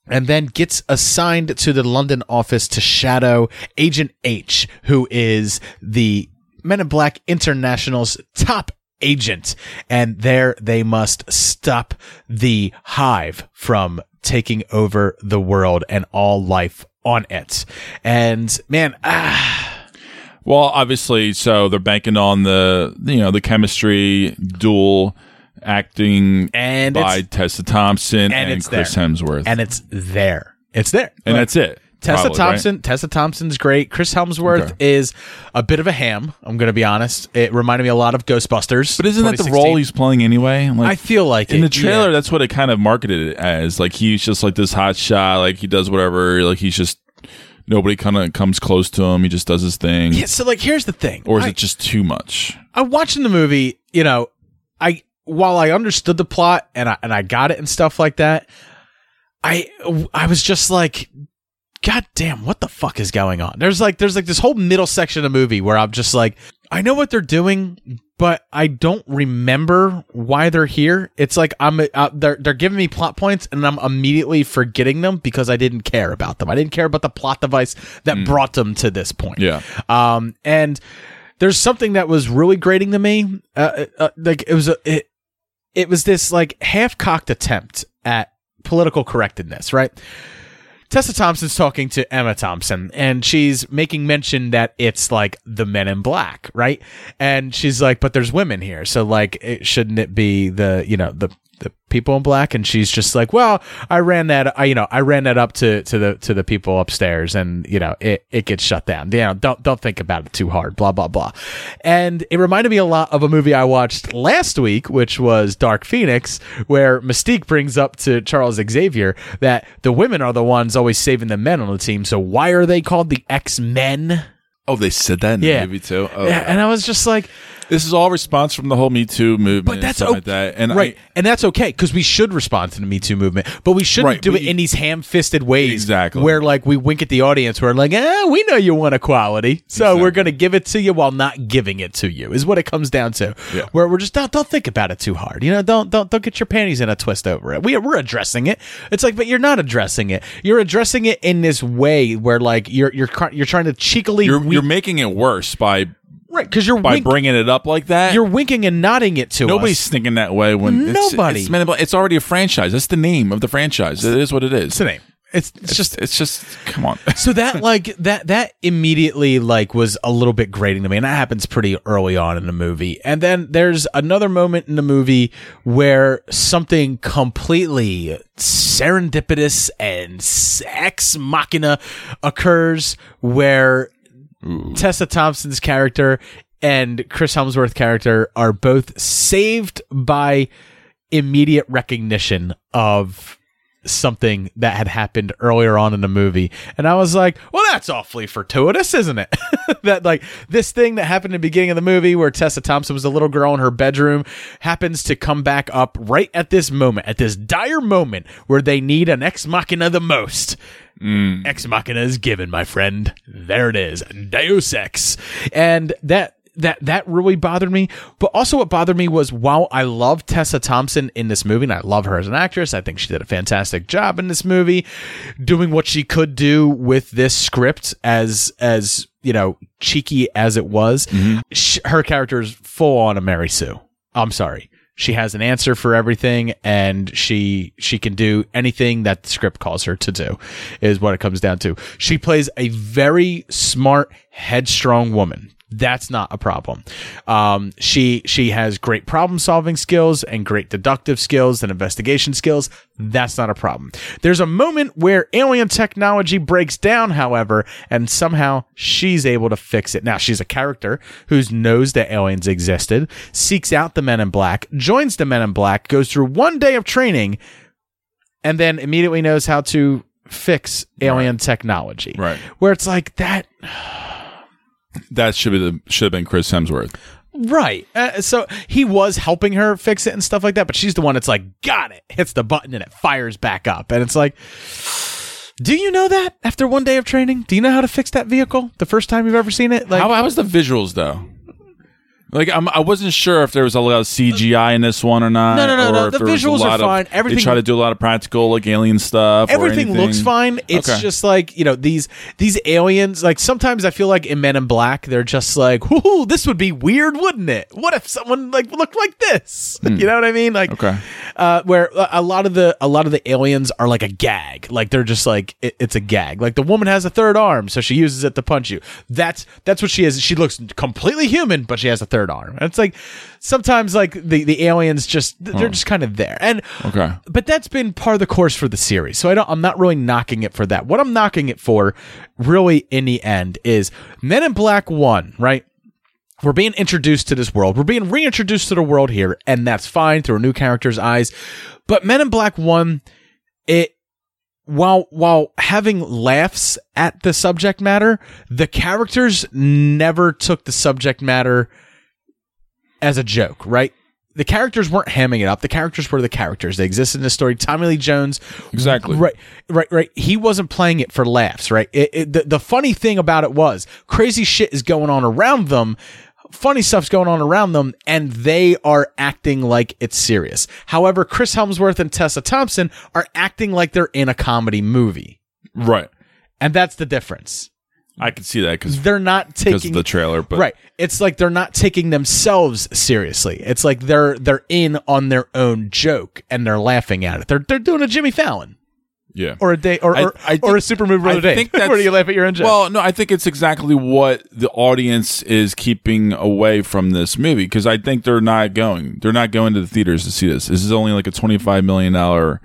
And then gets assigned to the London office to shadow Agent H, who is the Men in Black International's top agent. And there they must stop the hive from taking over the world and all life on it. And man, ah, Well, obviously, so they're banking on the you know the chemistry duel acting And by Tessa Thompson and, and Chris there. Hemsworth, and it's there. It's there. And Look, that's it. Tessa probably, right? Thompson. Tessa Thompson's great. Chris Hemsworth Okay. is a bit of a ham. I'm going to be honest. It reminded me a lot of Ghostbusters. But isn't that the role he's playing anyway? Like, I feel like in it, the trailer, yeah. that's what it kind of marketed it as. Like he's just like this hot shot. Like he does whatever. Like he's just nobody kind of comes close to him. He just does his thing. Yeah, so like, here's the thing. Or is I, it just too much? I'm watching the movie. You know, I while I understood the plot and I and I got it and stuff like that, I I was just like, God damn, what the fuck is going on? There's like there's like this whole middle section of the movie where I'm just like, I know what they're doing, but I don't remember why they're here. It's like I'm uh, they're they're giving me plot points and I'm immediately forgetting them because I didn't care about them. I didn't care about the plot device that brought them to this point. Yeah. Um, and there's something that was really grating to me. Uh, uh, like it was a it, it was this like half cocked attempt at political correctness, right? Tessa Thompson's talking to Emma Thompson and she's making mention that it's like the men in black, right? And she's like, but there's women here. So like, it, shouldn't it be the, you know, the, the people in black and she's just like well i ran that i you know i ran that up to to the to the people upstairs and you know it it gets shut down you know don't don't think about it too hard blah blah blah and it reminded me a lot of a movie i watched last week which was dark phoenix where mystique brings up to charles xavier that the women are the ones always saving the men on the team so why are they called the x-men Oh, they said that in Yeah. the movie too. Oh. yeah, and i was just like This is all response from the whole Me Too movement, But that's and stuff o- like that. And right, I, and that's okay because we should respond to the Me Too movement, but we shouldn't Right, do but it in these ham-fisted ways, Exactly. Where like we wink at the audience, we're like, "Eh, we know you want equality, so we're going to give it to you while not giving it to you." Is what it comes down to. Yeah. Where we're just don't don't think about it too hard, you know. Don't don't don't get your panties in a twist over it. We we're addressing it. It's like, but you're not addressing it. You're addressing it in this way where like you're you're you're trying to cheekily you're wink- you're making it worse by right because you're by wink- bringing it up like that. you're winking and nodding it to us. Nobody's us. thinking that way when it's- Nobody. It's, Men in Black- it's already a franchise. That's the name of the franchise. It is what it is. It's the name. It's, it's It's just just it's just come on. so that like that that immediately like was a little bit grating to me and that happens pretty early on in the movie and then there's another moment in the movie where something completely serendipitous and ex machina occurs where Tessa Thompson's character and Chris Hemsworth character are both saved by immediate recognition of something that had happened earlier on in the movie. And I was like, well, that's awfully fortuitous, isn't it? that like this thing that happened in the beginning of the movie where Tessa Thompson was a little girl in her bedroom happens to come back up right at this moment, at this dire moment where they need an ex machina the most. Mm. Ex Machina is given, my friend. There it is. Deus Ex. And that that that really bothered me. But also what bothered me was while I love Tessa Thompson in this movie, and I love her as an actress, I think she did a fantastic job in this movie, doing what she could do with this script as as you know, cheeky as it was. Mm-hmm. Sh- her character is full on a Mary Sue. I'm sorry. She has an answer for everything and she she can do anything that the script calls her to do is what it comes down to. She plays a very smart, headstrong woman. That's not a problem. Um, she she has great problem solving skills and great deductive skills and investigation skills. That's not a problem. There's a moment where alien technology breaks down, however, and somehow she's able to fix it. Now she's a character who knows that aliens existed, seeks out the Men in Black, joins the Men in Black, goes through one day of training, and then immediately knows how to fix alien technology. Right. Where it's like that. That should be the should have been Chris Hemsworth. Right. Uh, so he was helping her fix it and stuff like that, but she's the one that's like, got it, hits the button and it fires back up. And it's like, do you know that after one day of training? Do you know how to fix that vehicle the first time you've ever seen it? Like, how, how was the visuals though? Like I'm, I wasn't sure if there was a lot of CGI in this one or not. No, no, no, no, the there was a visuals are lot of- fine. Everything- they try to do a lot of practical, like alien stuff. or everything looks fine. It's Okay. just like you know these these aliens. Like sometimes I feel like in Men in Black, they're just like, "Whoo, this would be weird, wouldn't it? What if someone like looked like this?" you know what I mean? Like, Okay. uh, where a a lot of the a lot of the aliens are like a gag. Like they're just like it, it's a gag. Like the woman has a third arm, so she uses it to punch you. That's that's what she is. She looks completely human, but she has a third arm. It's like sometimes like the the aliens just they're hmm. just kind of there. And Okay. but that's been part of the course for the series. So I don't I'm not really knocking it for that. What I'm knocking it for really in the end is Men in Black 1, right? We're being introduced to this world. We're being reintroduced to the world here, and that's fine through a new character's eyes. But Men in Black 1 it while while having laughs at the subject matter, the characters never took the subject matter as a joke, right? the characters weren't hamming it up. The characters were the characters. They existed in the story. Tommy Lee Jones, Exactly. right, right, right. He wasn't playing it for laughs, right? It, it, the, the funny thing about it was crazy shit is going on around them. Funny stuff's going on around them, and they are acting like it's serious. However, Chris Hemsworth and Tessa Thompson are acting like they're in a comedy movie, Right. and that's the difference. I can see that because They're not taking the trailer, but right. It's like they're not taking themselves seriously. It's like they're they're in on their own joke and they're laughing at it. They're they're doing a Jimmy Fallon yeah. or a day or I- or, I or a Super Movie Brother I Dave. think Where do you laugh at your own joke? Well, no, I think it's exactly what the audience is keeping away from this movie because I think they're not going. They're not going to the theaters to see this. This is only like a twenty-five million dollar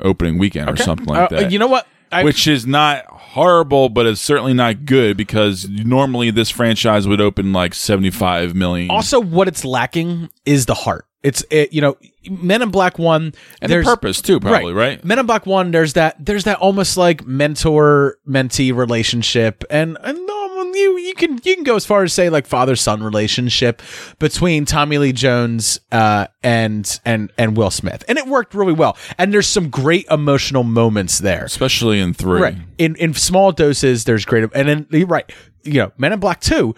opening weekend or something like Uh, that. you know what? I, which is not horrible, but it's certainly not good because normally this franchise would open like seventy-five million. also what it's lacking is the heart. It's it, you know, Men in Black One and the purpose too, probably right. Men in Black One, there's that there's that almost like mentor mentee relationship, and and um, you you can you can go as far as say like father son relationship between Tommy Lee Jones uh, and and and Will Smith, and it worked really well. And there's some great emotional moments there. Especially in three. Right. In in small doses, there's great and then right. You know, Men in Black Two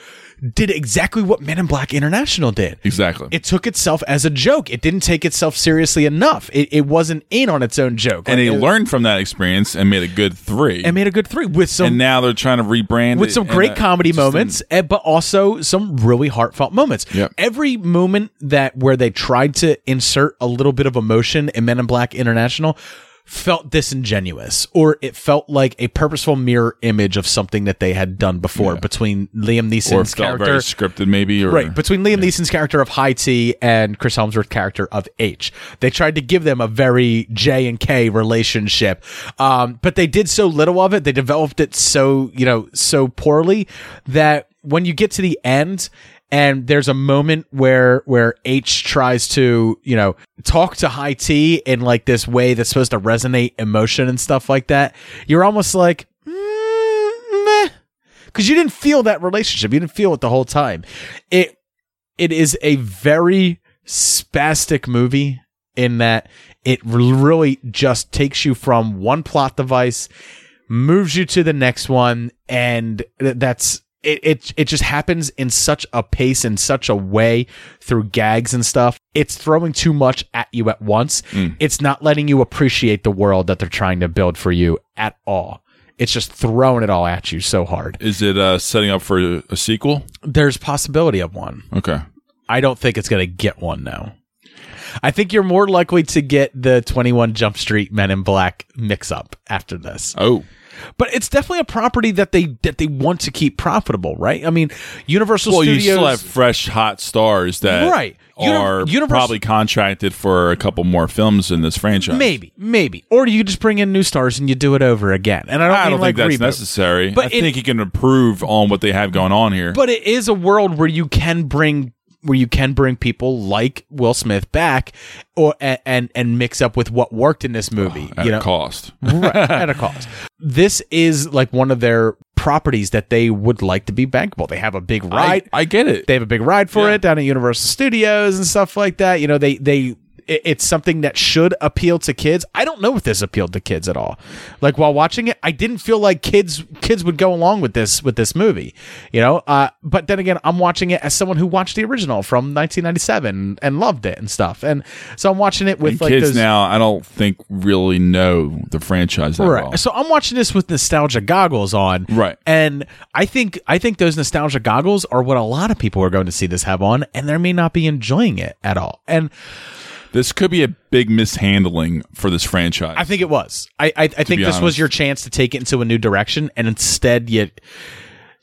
did exactly what Men in Black International did. Exactly. It took itself as a joke. It didn't take itself seriously enough. It, it wasn't in on its own joke. and Like, they it- learned from that experience and made a good three. and made a good three with some and now they're trying to rebrand with it some great uh, comedy moments, eh, but also some really heartfelt moments. Yep. Every moment that where they tried to insert a little bit of emotion in Men in Black International felt disingenuous, or it felt like a purposeful mirror image of something that they had done before Yeah. between Liam or Neeson's felt character. very scripted, maybe. Or, Right, between Liam Neeson's character of High T and Chris Hemsworth's character of H. They tried to give them a very J and K relationship. Um, but they did so little of it. They developed it so, you know, so poorly that when you get to the end and there's a moment where where H tries to, you know, talk to High T in like this way that's supposed to resonate emotion and stuff like that, you're almost like, mm, because you didn't feel that relationship. You didn't feel it the whole time. It it is a very spastic movie in that it really just takes you from one plot device, moves you to the next one, and that's it, it it just happens in such a pace in such a way through gags and stuff. It's throwing too much at you at once. It's not letting you appreciate the world that they're trying to build for you at all. It's just throwing it all at you so hard. Is it uh, setting up for a, a sequel? There's possibility of one. Okay. I don't think it's going to get one now. I think you're more likely to get the 21 Jump Street Men in Black mix up after this. Oh, But it's definitely a property that they that they want to keep profitable, right? I mean, Universal well, Studios you still have fresh, hot stars that Right. Uni- are Univers- probably contracted for a couple more films in this franchise. maybe, maybe, or you just bring in new stars and you do it over again. And I don't, I don't like think that's reboot. necessary. But I it- think you can improve on what they have going on here. But it is a world where you can bring where you can bring people like Will Smith back, or and and, mix up with what worked in this movie. at you know, a cost. right, at a cost. This is like one of their properties that they would like to be bankable. They have a big ride. I, I get it. they have a big ride for Yeah. it down at Universal Studios and stuff like that. You know, they they it- it's something that should appeal to kids. I don't know if this appealed to kids at all. Like while watching it, I didn't feel like kids kids would go along with this with this movie. You know, uh, but then again, I'm watching it as someone who watched the original from 1997 and loved it and stuff, and so I'm watching it with And like kids those, now, I don't think really know the franchise that right well. so i'm watching this with nostalgia goggles on Right. and i think i think those nostalgia goggles are what a lot of people are going to see this have on and they may not be enjoying it at all and This could be a big mishandling for this franchise. i think it was i i, I think this was your chance to take it into a new direction and instead you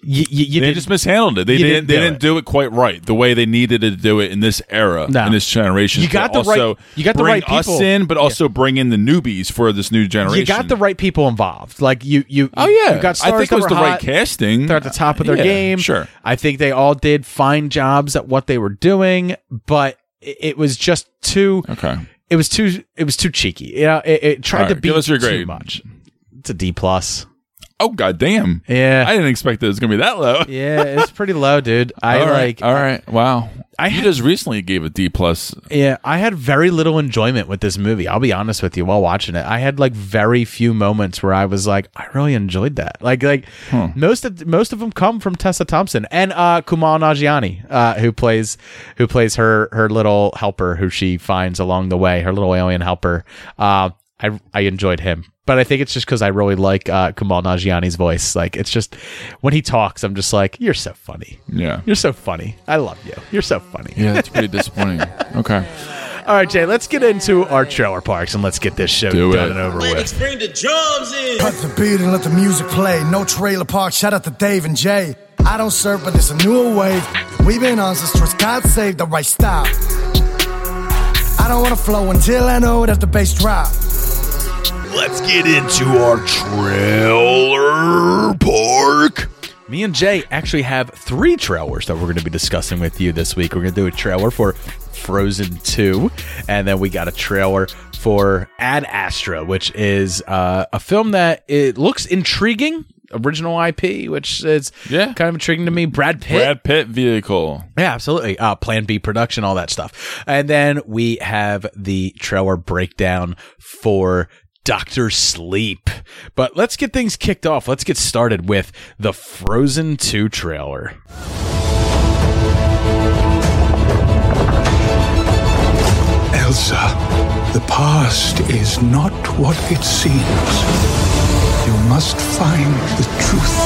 you, you, you they just mishandled it. They didn't. didn't they do didn't it. do it quite right. The way they needed to do it in this era, No. in this generation. You got the right- you got the right us people. in, but also bring in the newbies for this new generation. you got the right people involved like you you Oh yeah, you got stars I think it was the right casting. they're at the top of their Yeah, game. Sure. I think they all did fine jobs at what they were doing, but it, was just too. Okay. It was too. It was too cheeky. You know, it, it tried All to right, be too grade. much. It's a D plus. Oh goddamn! Yeah. I didn't expect that it was gonna be that low. Yeah, it's pretty low, dude. I all right, like. all right. Wow. I you just recently gave a D plus. Yeah, I had very little enjoyment with this movie. I'll be honest with you while watching it. I had like very few moments where I was like, I really enjoyed that. Like, like most of most of them come from Tessa Thompson and uh, Nanjiani, uh, who plays who plays her her little helper who she finds along the way, her little alien helper. Uh, I I enjoyed him. But I think it's just because I really like uh, Kumail Nanjiani's voice. Like, it's just when he talks, I'm just like, "You're so funny. Yeah. You're so funny. I love you. You're so funny." Yeah, that's pretty disappointing. Okay. All right, Jay, let's get into our trailer parks and let's get this show Do done it. and over with. Bring the drums in. Cut the beat and let the music play. No trailer park. Shout out to Dave and Jay. I don't serve, but it's a newer wave. We've been on since trust God saved the right style. I don't wanna flow until I know that the bass drop. Let's get into our trailer park. Me and Jay actually have three trailers that we're going to be discussing with you this week. We're going to do a trailer for Frozen 2, and then we got a trailer for Ad Astra, which is uh, a film that it looks intriguing. Original IP, which is Yeah. kind of intriguing to me. Brad Pitt, Brad Pitt vehicle. Yeah, absolutely. Uh, Plan B production, all that stuff. And then we have the trailer breakdown for Doctor Sleep. But let's get things kicked off. Let's get started with the Frozen 2 trailer. Elsa, the past is not what it seems. You must find the truth.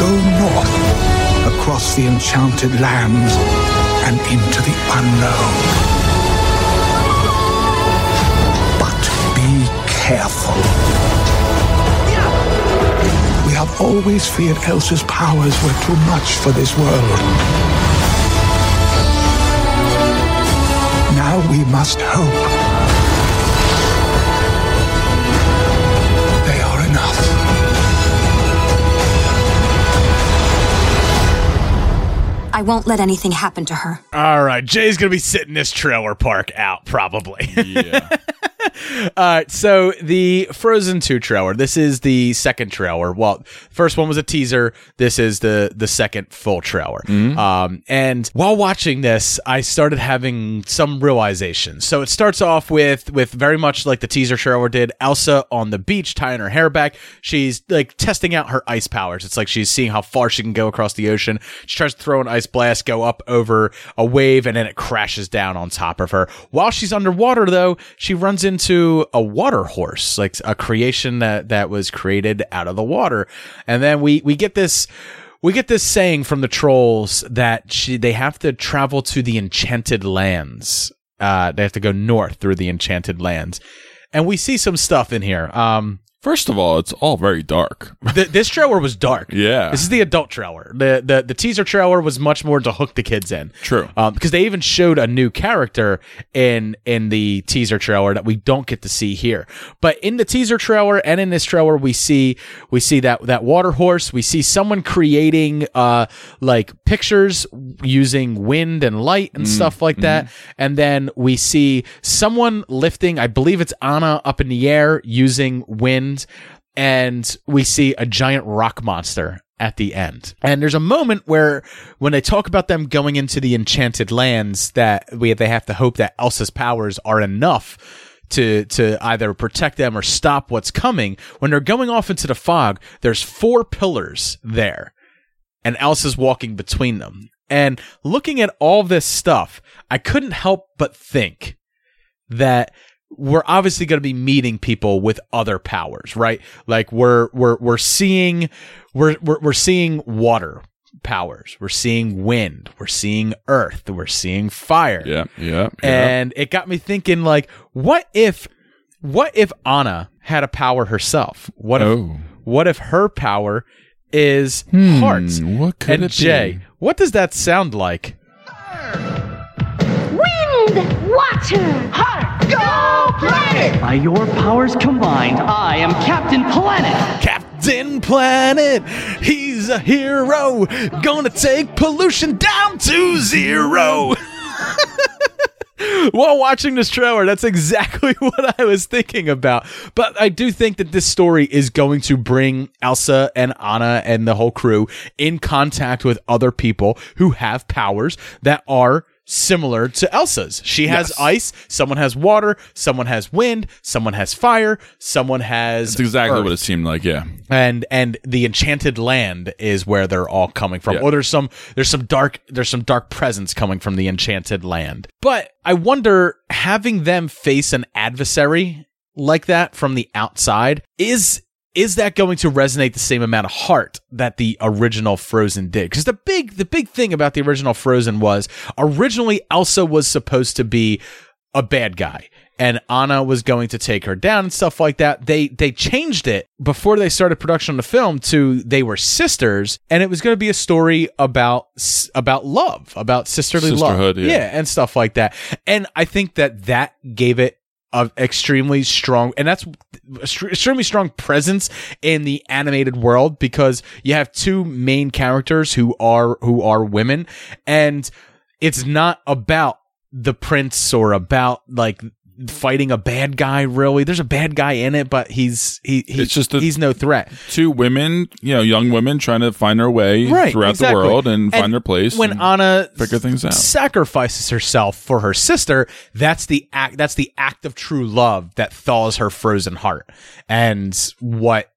Go north, across the enchanted lands, and into the unknown. Careful. We have always feared Elsa's powers were too much for this world. Now we must hope. They are enough. I won't let anything happen to her. All right, Jay's going to be sitting this trailer park out probably. Yeah. All right, so the Frozen 2 trailer. This is the second trailer. Well, first one was a teaser. This is the the second full trailer. Um, and while watching this, I started having some realizations. So it starts off with with very much like the teaser trailer did. Elsa on the beach tying her hair back. She's like testing out her ice powers. It's like she's seeing how far she can go across the ocean. She tries to throw an ice blast, go up over a wave, and then it crashes down on top of her. While she's underwater, though, she runs into a water horse, like a creation that that was created out of the water. And then we we get this we get this saying from the trolls that she they have to travel to the enchanted lands. Uh, they have to go north through the enchanted lands, and we see some stuff in here. Um, First of all, it's all very dark. th- this trailer was dark. Yeah. This is the adult trailer. The, the the teaser trailer was much more to hook the kids in. True. Um, because they even showed a new character in in the teaser trailer that we don't get to see here. But in the teaser trailer and in this trailer, we see we see that that water horse. We see someone creating uh like pictures using wind and light and stuff like that. And then we see someone lifting. I believe it's Anna up in the air using wind and we see a giant rock monster at the end. And there's a moment where when they talk about them going into the enchanted lands that we they have to hope that Elsa's powers are enough to to either protect them or stop what's coming. When they're going off into the fog, there's four pillars there and Elsa's walking between them. And looking at all this stuff, I couldn't help but think that we're obviously going to be meeting people with other powers, right? Like we're we're we're seeing we're we're, we're seeing water powers, we're seeing wind, we're seeing earth, we're seeing fire. Yeah, yeah, yeah. And it got me thinking like what if what if Anna had a power herself? What if Oh. what if her power is Hmm, hearts? what could and it be? What does that sound like? Wind, water, heart, go planet! By your powers combined, I am Captain Planet. Captain Planet, he's a hero, gonna take pollution down to zero. while watching this trailer. That's exactly what I was thinking about. But I do think that this story is going to bring Elsa and Anna and the whole crew in contact with other people who have powers that are similar to Elsa's. She has Yes. ice, someone has water, someone has wind, someone has fire, someone has That's exactly earth what it seemed like. Yeah. and and the enchanted land is where they're all coming from Yeah. or there's some there's some dark there's some dark presence coming from the enchanted land but i wonder having them face an adversary like that from the outside is is that going to resonate the same amount of heart that the original Frozen did? Because the big the big thing about the original Frozen was originally Elsa was supposed to be a bad guy and Anna was going to take her down and stuff like that. They they changed it before they started production on the film to they were sisters and it was going to be a story about about love, about sisterly love. Sisterhood, yeah. and stuff like that. And I think that that gave it a extremely strong and that's extremely strong presence in the animated world because you have two main characters who are who are women and it's not about the prince or about like fighting a bad guy really there's a bad guy in it but he's he, he It's just a- he's no threat Two women, you know, young women trying to find their way right throughout exactly. the world and, find their place. when and anna figure things out. sacrifices herself for her sister that's the act that's the act of true love that thaws her frozen heart and what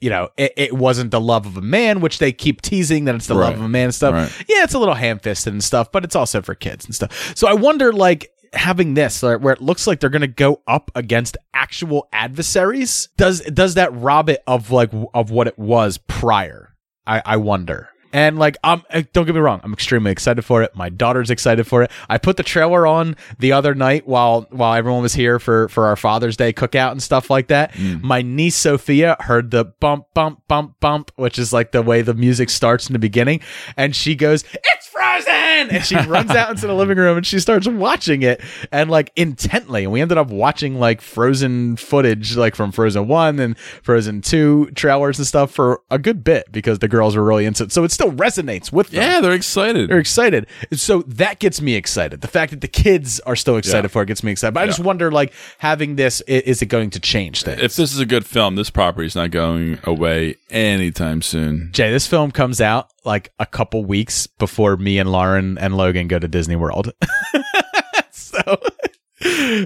you know, it, it wasn't the love of a man, which they keep teasing that it's the love of a man and stuff. Right. Yeah, it's a little ham fisted and stuff, but it's also for kids and stuff. So I wonder, like, having this where it looks like they're going to go up against actual adversaries, does does that rob it of like of what it was prior? I, I wonder. And like, um, uh, don't get me wrong, I'm extremely excited for it. My daughter's excited for it. I put the trailer on the other night while while everyone was here for for our Father's Day cookout and stuff like that. My niece Sophia heard the bump bump bump bump, which is like the way the music starts in the beginning, and she goes, "It's Frozen!" and she runs out into the living room and she starts watching it and like intently. And we ended up watching like Frozen footage, like from Frozen One and Frozen Two trailers and stuff for a good bit because the girls were really into it. So it still resonates with them. yeah, they're excited. They're excited. So that gets me excited. The fact that the kids are still excited Yeah. for it gets me excited. But I just wonder, like, having this, is it going to change things? if this is a good film, this property is not going away anytime soon. Jay, this film comes out like a couple weeks before me and Lauren and Logan go to Disney World. so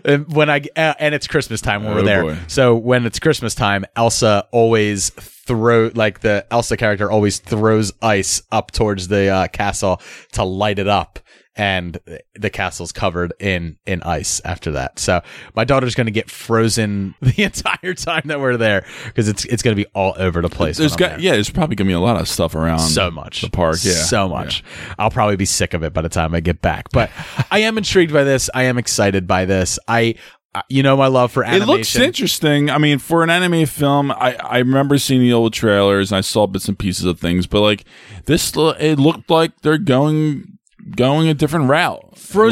and when I uh, and it's Christmas time when Oh, we're there. boy. So when it's Christmas time, Elsa always throw like the Elsa character always throws ice up towards the uh, castle to light it up. And the castle's covered in in ice after that. So my daughter's going to get frozen the entire time that we're there because it's it's going to be all over the place. There's got there yeah, there's probably gonna be a lot of stuff around so much the park. Yeah, so much i'll probably be sick of it by the time i get back but i am intrigued by this i am excited by this i uh, you know my love for It looks interesting. I mean, for an anime film, I, I remember seeing the old trailers and I saw bits and pieces of things, but like this, it looked like they're going going a different route.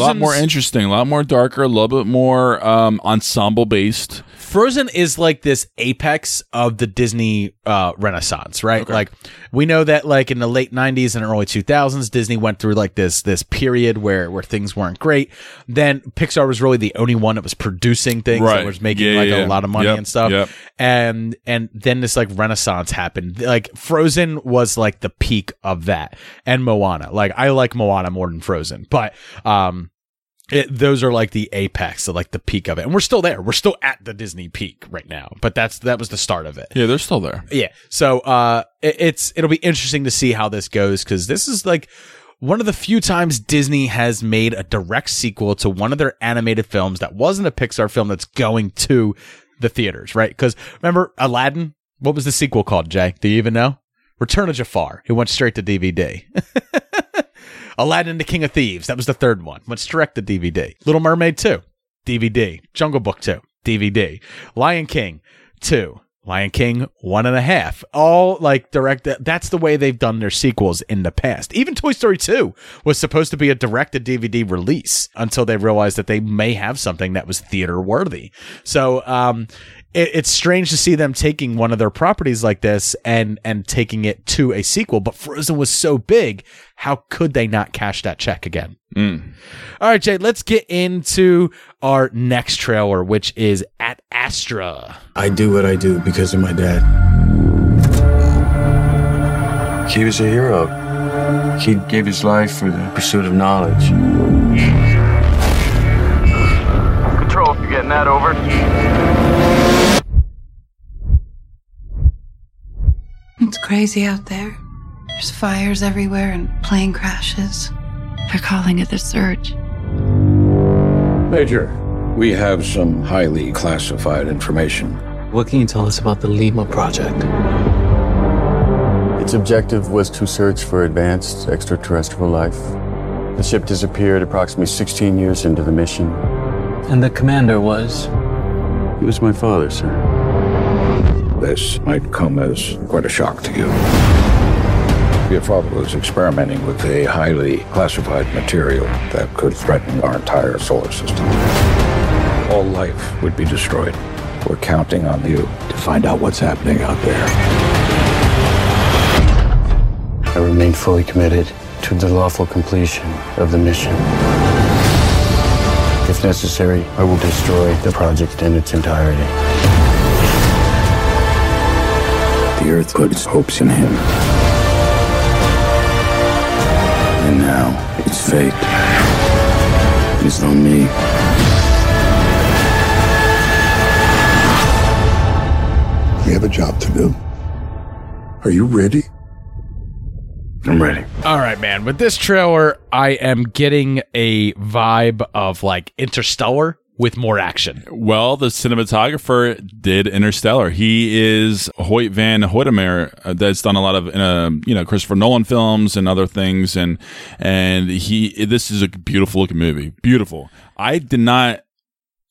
a lot more interesting, a lot more darker, a little bit more um, ensemble based. Frozen is like this apex of the disney uh, renaissance right? Like we know that like in the late 90s and early 2000s disney went through like this this period where where things weren't great. Then pixar was really the only one that was producing things that was making Yeah, like yeah. a lot of money Yep, and stuff. yep. and and then this like renaissance happened. Like frozen was like the peak of that. And moana. Like i like moana more than frozen. But um it, those are like the apex of like the peak of it and we're still there we're still at the disney peak right now but that's that was the start of it Yeah, they're still there. yeah so uh it, it's it'll be interesting to see how this goes because this is like one of the few times Disney has made a direct sequel to one of their animated films that wasn't a Pixar film that's going to the theaters, right? Because remember Aladdin? What was the sequel called, Jay? Do you even know? Return of Jafar. It went straight to DVD. Aladdin the King of Thieves. That was the third one. Went direct to DVD. Little Mermaid 2. DVD. Jungle Book 2. DVD. Lion King 2. Lion King one and a half. All like direct. That's the way they've done their sequels in the past. Even Toy Story 2 was supposed to be a direct to DVD release until they realized that they may have something that was theater worthy. So, um, it, it's strange to see them taking one of their properties like this and and taking it to a sequel. But Frozen was so big, how could they not cash that check again? Mm. All right, Jay, let's get into our next trailer, which is Ad Astra. I do what I do because of my dad. He was a hero. He gave his life for the pursuit of knowledge. Control, you getting that over? It's crazy out there. There's fires everywhere and plane crashes. They're calling it the surge. Major, we have some highly classified information. What can you tell us about the Lima project? Its objective was to search for advanced extraterrestrial life. The ship disappeared approximately 16 years into the mission. And the commander was? He was my father, sir. This might come as quite a shock to you. Your father was experimenting with a highly classified material that could threaten our entire solar system. All life would be destroyed. We're counting on you to find out what's happening out there. I remain fully committed to the lawful completion of the mission. If necessary, I will destroy the project in its entirety. The Earth put its hopes in him. And now its fate It's on me. We have a job to do. Are you ready? I'm ready. All right, man. With this trailer, I am getting a vibe of like Interstellar with more action. Well, the cinematographer did Interstellar. He is Hoyt Van Hoytema, uh, that's done a lot of uh, you know Christopher Nolan films and other things, and and he this is a beautiful looking movie. Beautiful. I did not.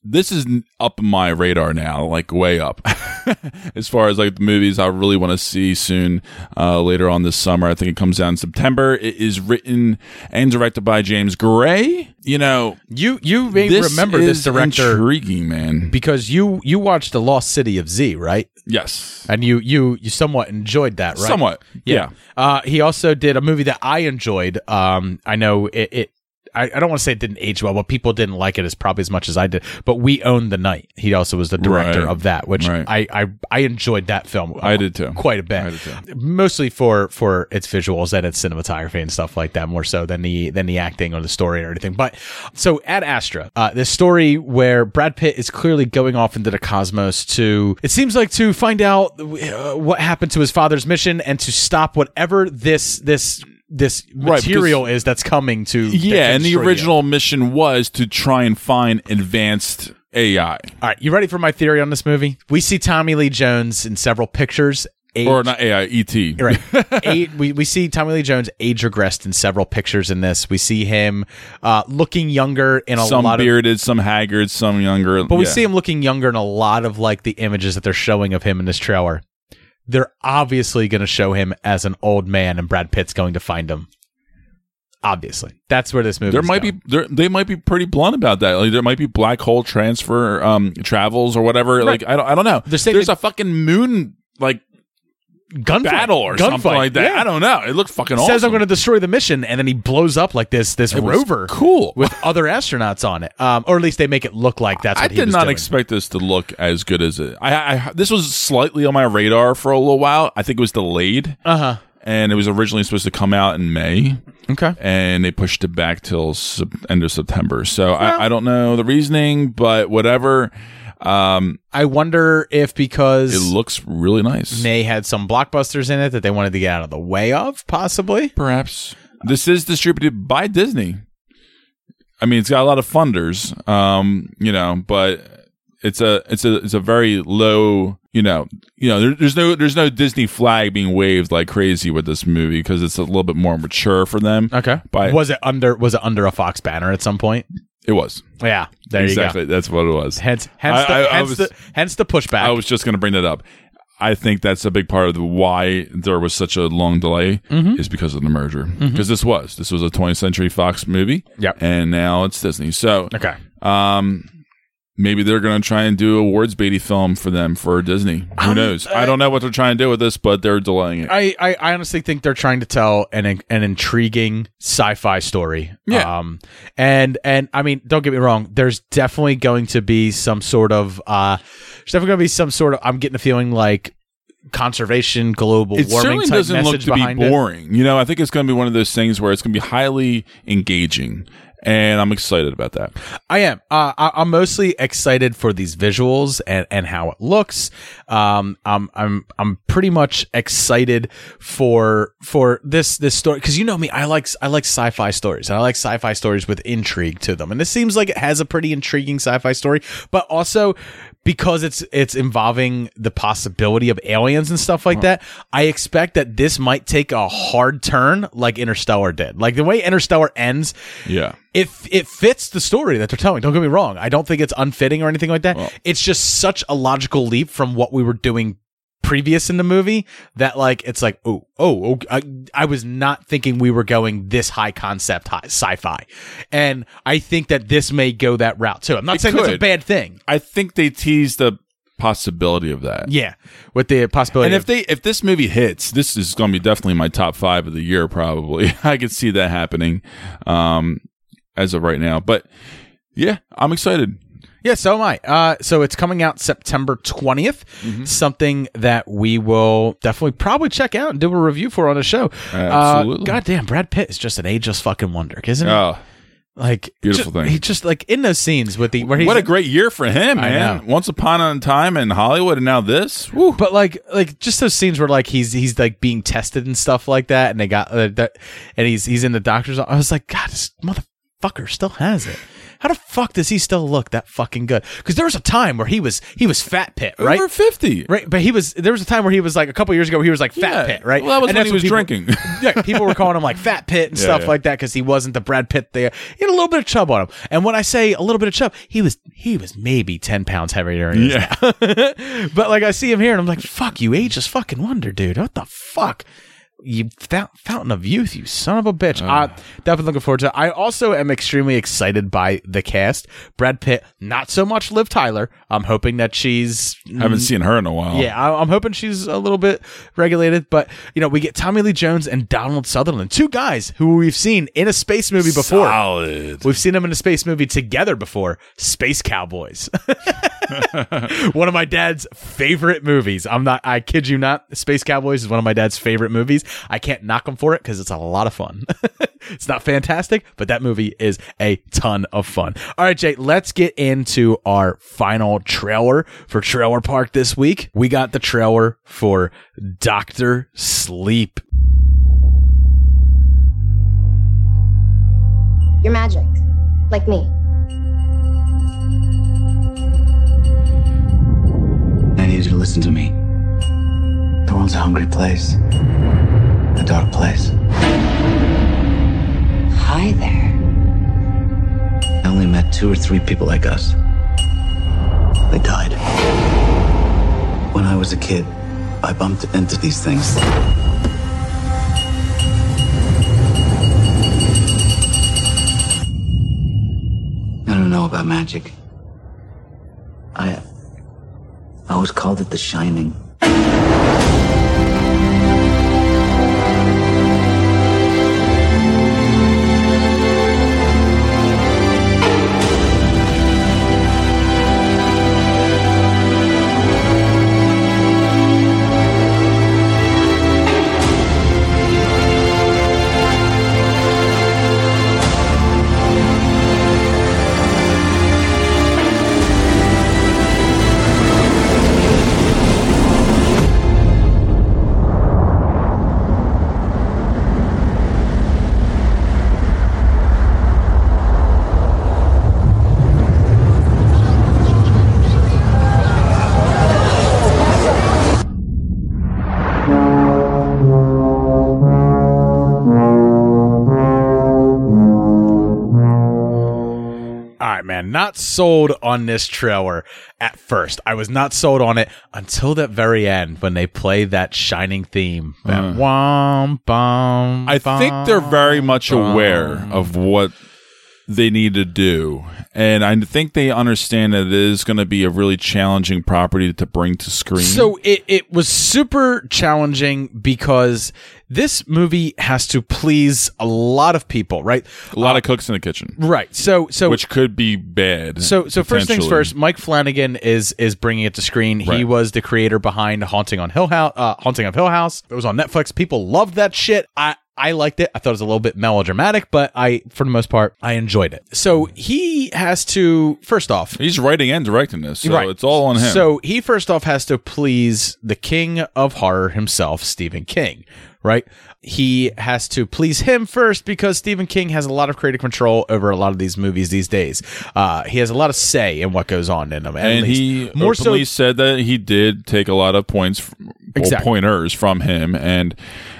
This is up my radar now, like way up, as far as like the movies I really want to see soon. Uh, later on this summer, I think it comes out in September. It is written and directed by James Gray. You know, You you may this remember is this director intriguing, man. because you you watched the Lost City of Z, right? Yes. And you you you somewhat enjoyed that, right? Somewhat, yeah. Uh, he also did a movie that I enjoyed. Um, I know it. it I, I don't want to say it didn't age well, but people didn't like it as probably as much as I did. But we owned the night. He also was the director Right. of that, which Right. I, I I enjoyed that film. I did too. quite a bit. I did too. Mostly for for its visuals and its cinematography and stuff like that, more so than the than the acting or the story or anything. But so Ad Astra, uh, this story where Brad Pitt is clearly going off into the cosmos to it seems like to find out uh, what happened to his father's mission and to stop whatever this this this Right, material is that's coming to Yeah, and the destroy you. original mission was to try and find advanced AI. All right, you ready for my theory on this movie? We see Tommy Lee Jones in several pictures. Age, Or not AI, ET. Right. Age, we, we see Tommy Lee Jones age regressed in several pictures in this. We see him uh, looking younger in a some lot of. bearded, some haggard, some younger. But we see him looking younger in a lot of like the images that they're showing of him in this trailer. They're obviously going to show him as an old man, and Brad Pitt's going to find him. Obviously, that's where this movie. There might be there, they might be pretty blunt about that. Like there might be black hole transfer um travels or whatever. Right. Like I don't I don't know. They're saying There's they- a fucking moon like gunfight, battle or gunfight, something like that. yeah. I don't know. It looks fucking awesome. Says I'm going to destroy the mission, and then he blows up like this this It rover, cool. with other astronauts on it, um, or at least they make it look like that's. I What he did not doing. expect this to look as good as it. I, I this was slightly on my radar for a little while. I think it was delayed. Uh huh. and it was originally supposed to come out in May. Okay. And they pushed it back till sep- end of September. So I, I don't know the reasoning, but whatever. Um, I wonder if because it looks really nice. May had some blockbusters in it that they wanted to get out of the way of, possibly. Perhaps this is distributed by Disney. I mean, it's got a lot of funders, um, you know, but it's a it's a it's a very low, you know, you know. There, there's no there's no Disney flag being waved like crazy with this movie because it's a little bit more mature for them. Okay. But was it under was it under a Fox banner at some point? It was. Yeah. There exactly. you go. That's what it was. Hence, hence, I- the, I- I hence, was- the, hence the pushback. I was just going to bring that up. I think that's a big part of the why there was such a long delay Mhm. is because of the merger. Because this was this was a 20th Century Fox movie. Yep. And now it's Disney. So Okay. Um, maybe they're going to try and do a awards baity film for them for Disney. Who Um, knows? I don't know what they're trying to do with this, but they're delaying it. I, I, I honestly think they're trying to tell an an intriguing sci-fi story. Yeah. Um and and I mean, don't get me wrong, there's definitely going to be some sort of uh there's definitely going to be some sort of I'm getting a feeling like conservation, global it warming certainly type doesn't look to be behind it. boring. You know, I think it's going to be one of those things where it's going to be highly engaging, and I'm excited about that. I am. Uh, I, I'm mostly excited for these visuals and, and how it looks. Um, I'm I'm I'm pretty much excited for for this this story because you know me. I like I like sci-fi stories. and I like sci-fi stories with intrigue to them, and this seems like it has a pretty intriguing sci-fi story, but also because it's it's involving the possibility of aliens and stuff like that. I expect that this might take a hard turn like Interstellar did. Like the way Interstellar ends Yeah. it it fits the story that they're telling. Don't get me wrong. I don't think it's unfitting or anything like that. it's just such a logical leap from what we were doing previous in the movie that like it's like oh oh. I, I was not thinking we were going this high concept high sci-fi and i think that this may go that route too i'm not It saying it's a bad thing I think they teased the possibility of that. yeah with the possibility And if of- they if this movie hits, this is going to be definitely my top five of the year. Probably, I could see that happening um, as of right now. But yeah, I'm excited. Yeah, so am I. Uh, so it's coming out September 20th. Mm-hmm. Something that we will definitely probably check out and do a review for on the show. Absolutely. Uh, God damn, Brad Pitt is just an ageless fucking wonder, isn't he? Oh, like beautiful ju- thing. He just like in those scenes with the where he's what a great year for him, man! Once upon a time in Hollywood, and now this. But like, like just those scenes where like he's he's like being tested and stuff like that, and they got uh, that, and he's he's in the doctor's. I was like, God, this motherfucker still has it. How the fuck does he still look that fucking good? Because there was a time where he was he was fat Pitt, right? Over fifty, right? But he was there was a time where he was like a couple years ago where he was like fat Yeah. Pitt, right? Well, that was when he was people- drinking. yeah, people were calling him like fat Pitt and Yeah, stuff yeah. like that because he wasn't the Brad Pitt there. He had a little bit of chub on him, and when I say a little bit of chub, he was he was maybe ten pounds heavier. Than he Yeah. but like I see him here, and I'm like, fuck you, ageless fucking wonder, dude. What the fuck? You fountain of youth, you son of a bitch. Uh, definitely looking forward to it. I also am extremely excited by the cast. Brad Pitt, not so much Liv Tyler. I'm hoping that she's I Haven't seen her in a while. yeah, I- I'm hoping she's a little bit regulated, but you know, we get Tommy Lee Jones and Donald Sutherland, two guys who we've seen in a space movie before. Solid. We've seen them in a space movie together before, Space Cowboys. one of my dad's favorite movies. I'm not, I kid you not. Space Cowboys is one of my dad's favorite movies. I can't knock them for it because it's a lot of fun. it's not fantastic, but that movie is a ton of fun. All right, Jay, let's get into our final trailer for Trailer Park this week. We got the trailer for Doctor Sleep. You're magic. Like me. I need you to listen to me. The world's a hungry place, a dark place. Hi there. I only met two or three people like us. They died. When I was a kid, I bumped into these things. I don't know about magic. I. I always called it the shining. All right, man. Not sold on this trailer at first. I was not sold on it until that very end when they play that shining theme. That Uh. whom, bum, I think they're very much aware of what they need to do. And I think they understand that it is going to be a really challenging property to bring to screen. So it, it was super challenging because this movie has to please a lot of people, right? a lot of cooks in the kitchen. Right. So so which could be bad. So so first things first, Mike Flanagan is is bringing it to screen. He was the creator behind Haunting on Hill House. Uh, Haunting of Hill House. It was on Netflix. People loved that shit. I. I liked it. I thought it was a little bit melodramatic, but I, for the most part, I enjoyed it. So he has to, first off, He's writing and directing this, so Right. it's all on him. So he first off has to please the king of horror himself, Stephen King, right? He has to please him first because Stephen King has a lot of creative control over a lot of these movies these days. Uh, he has a lot of say in what goes on in them. and he more so said that he did take a lot of points, well, Exactly. pointers from him, and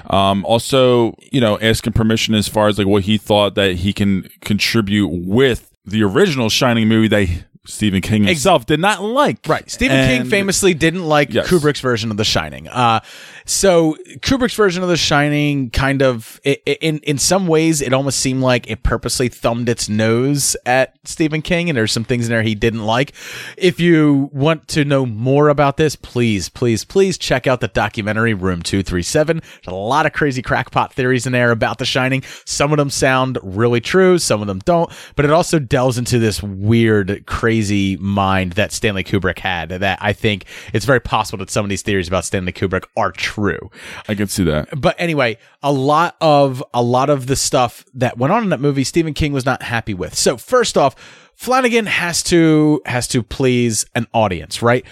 um, also you know asking permission as far as like what he thought that he can contribute with the original Shining movie that Stephen King himself did not like. Right. Stephen King famously didn't like Yes. Kubrick's version of The Shining. Uh, so Kubrick's version of The Shining kind of, i i- in in some ways, it almost seemed like it purposely thumbed its nose at Stephen King, and there's some things in there he didn't like. If you want to know more about this, please, please, please check out the documentary Room Two Three Seven. There's a lot of crazy crackpot theories in there about The Shining. Some of them sound really true, some of them don't, but it also delves into this weird, crazy mind that Stanley Kubrick had. That I think it's very possible that some of these theories about Stanley Kubrick are true. I can see that. But anyway, a lot of a lot of the stuff that went on in that movie, Stephen King was not happy with. So first off, Flanagan has to has to please an audience, right?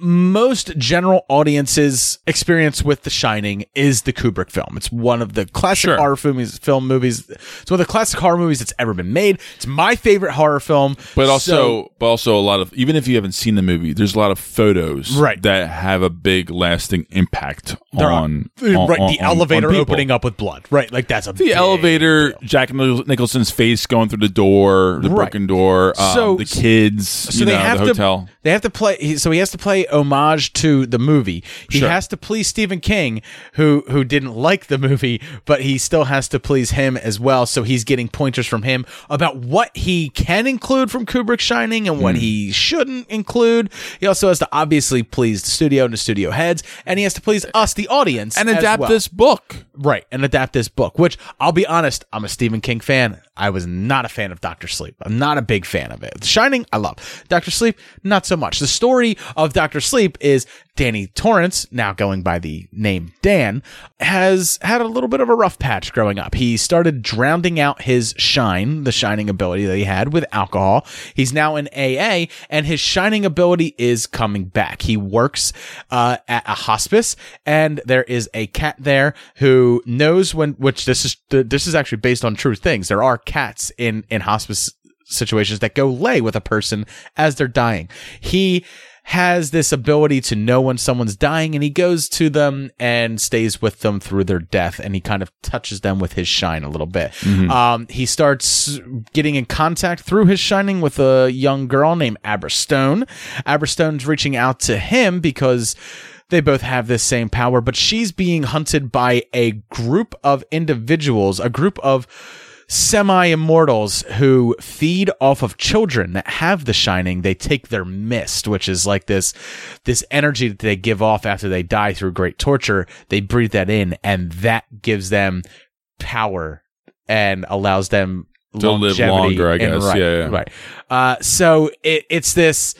Most general audiences' experience with The Shining is the Kubrick film. It's one of the classic horror movies, film movies. It's one of the classic horror movies that's ever been made. It's my favorite horror film. But also, So- but also a lot of even if you haven't seen the movie, there's a lot of photos Right. that have a big lasting impact There are. on, right, on- the on- on elevator opening up with blood, right? Like that's a The elevator, Jack Nicholson's face going through the door, the Right. broken door, um, So- the kids, so you they know, have the hotel. to they have to play so he has to play homage to the movie he Sure. has to please stephen king who who didn't like the movie but he still has to please him as well so he's getting pointers from him about what he can include from kubrick's shining and what hmm. he shouldn't include he also has to obviously please the studio and the studio heads and he has to please us the audience and adapt well. this book. Right, and adapt this book, which I'll be honest, I'm a Stephen King fan. I was not a fan of Doctor Sleep. I'm not a big fan of it. The Shining, I love. Doctor Sleep, not so much. The story of Doctor Sleep is Danny Torrance, now going by the name Dan, has had a little bit of a rough patch growing up. He started drowning out his shine, the shining ability that he had with alcohol. He's now in AA, and his shining ability is coming back. He works uh, at a hospice, and there is a cat there who knows when. Which this is this is actually based on true things. There are cats in in hospice situations that go lay with a person as they're dying. He has this ability to know when someone's dying and he goes to them and stays with them through their death and he kind of touches them with his shine a little bit. Mhm. Um, he starts getting in contact through his shining with a young girl named Abra Stone. Abra Stone's reaching out to him because they both have this same power, but she's being hunted by a group of individuals, a group of semi immortals who feed off of children that have the shining they take their mist which is like this this energy that they give off after they die through great torture they breathe that in and that gives them power and allows them To live longer, I guess. right, Yeah, yeah. right uh so it, it's this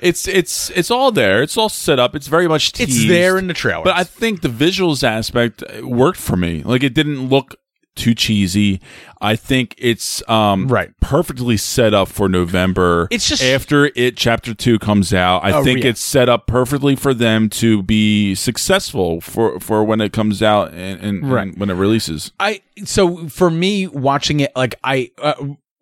It's it's it's all there. It's all set up. It's very much It's teased. there in the trailer. But I think the visuals aspect worked for me. Like it didn't look too cheesy. I think it's um right perfectly set up for November. It's just- after it chapter 2 comes out. I Oh, think yeah. it's set up perfectly for them to be successful for for when it comes out and, and, Right. and when it releases. I so for me watching it like I uh,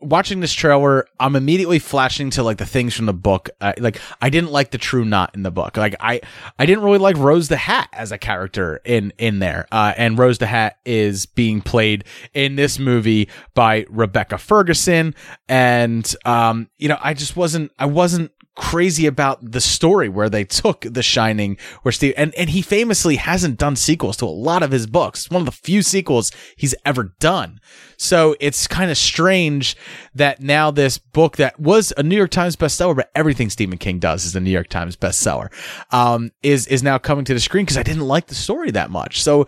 watching this trailer I'm immediately flashing to like the things from the book. Uh, like I didn't like the true knot in the book. Like I I didn't really like Rose the Hat as a character in in there. Uh, and Rose the Hat is being played in this movie by Rebecca Ferguson. And um you know I just wasn't I wasn't crazy about the story where they took The Shining, where Steve and and he famously hasn't done sequels to a lot of his books. It's one of the few sequels he's ever done. So it's kind of strange that now this book that was a New York Times bestseller, but everything Stephen King does is a New York Times bestseller, um, is is now coming to the screen because I didn't like the story that much. So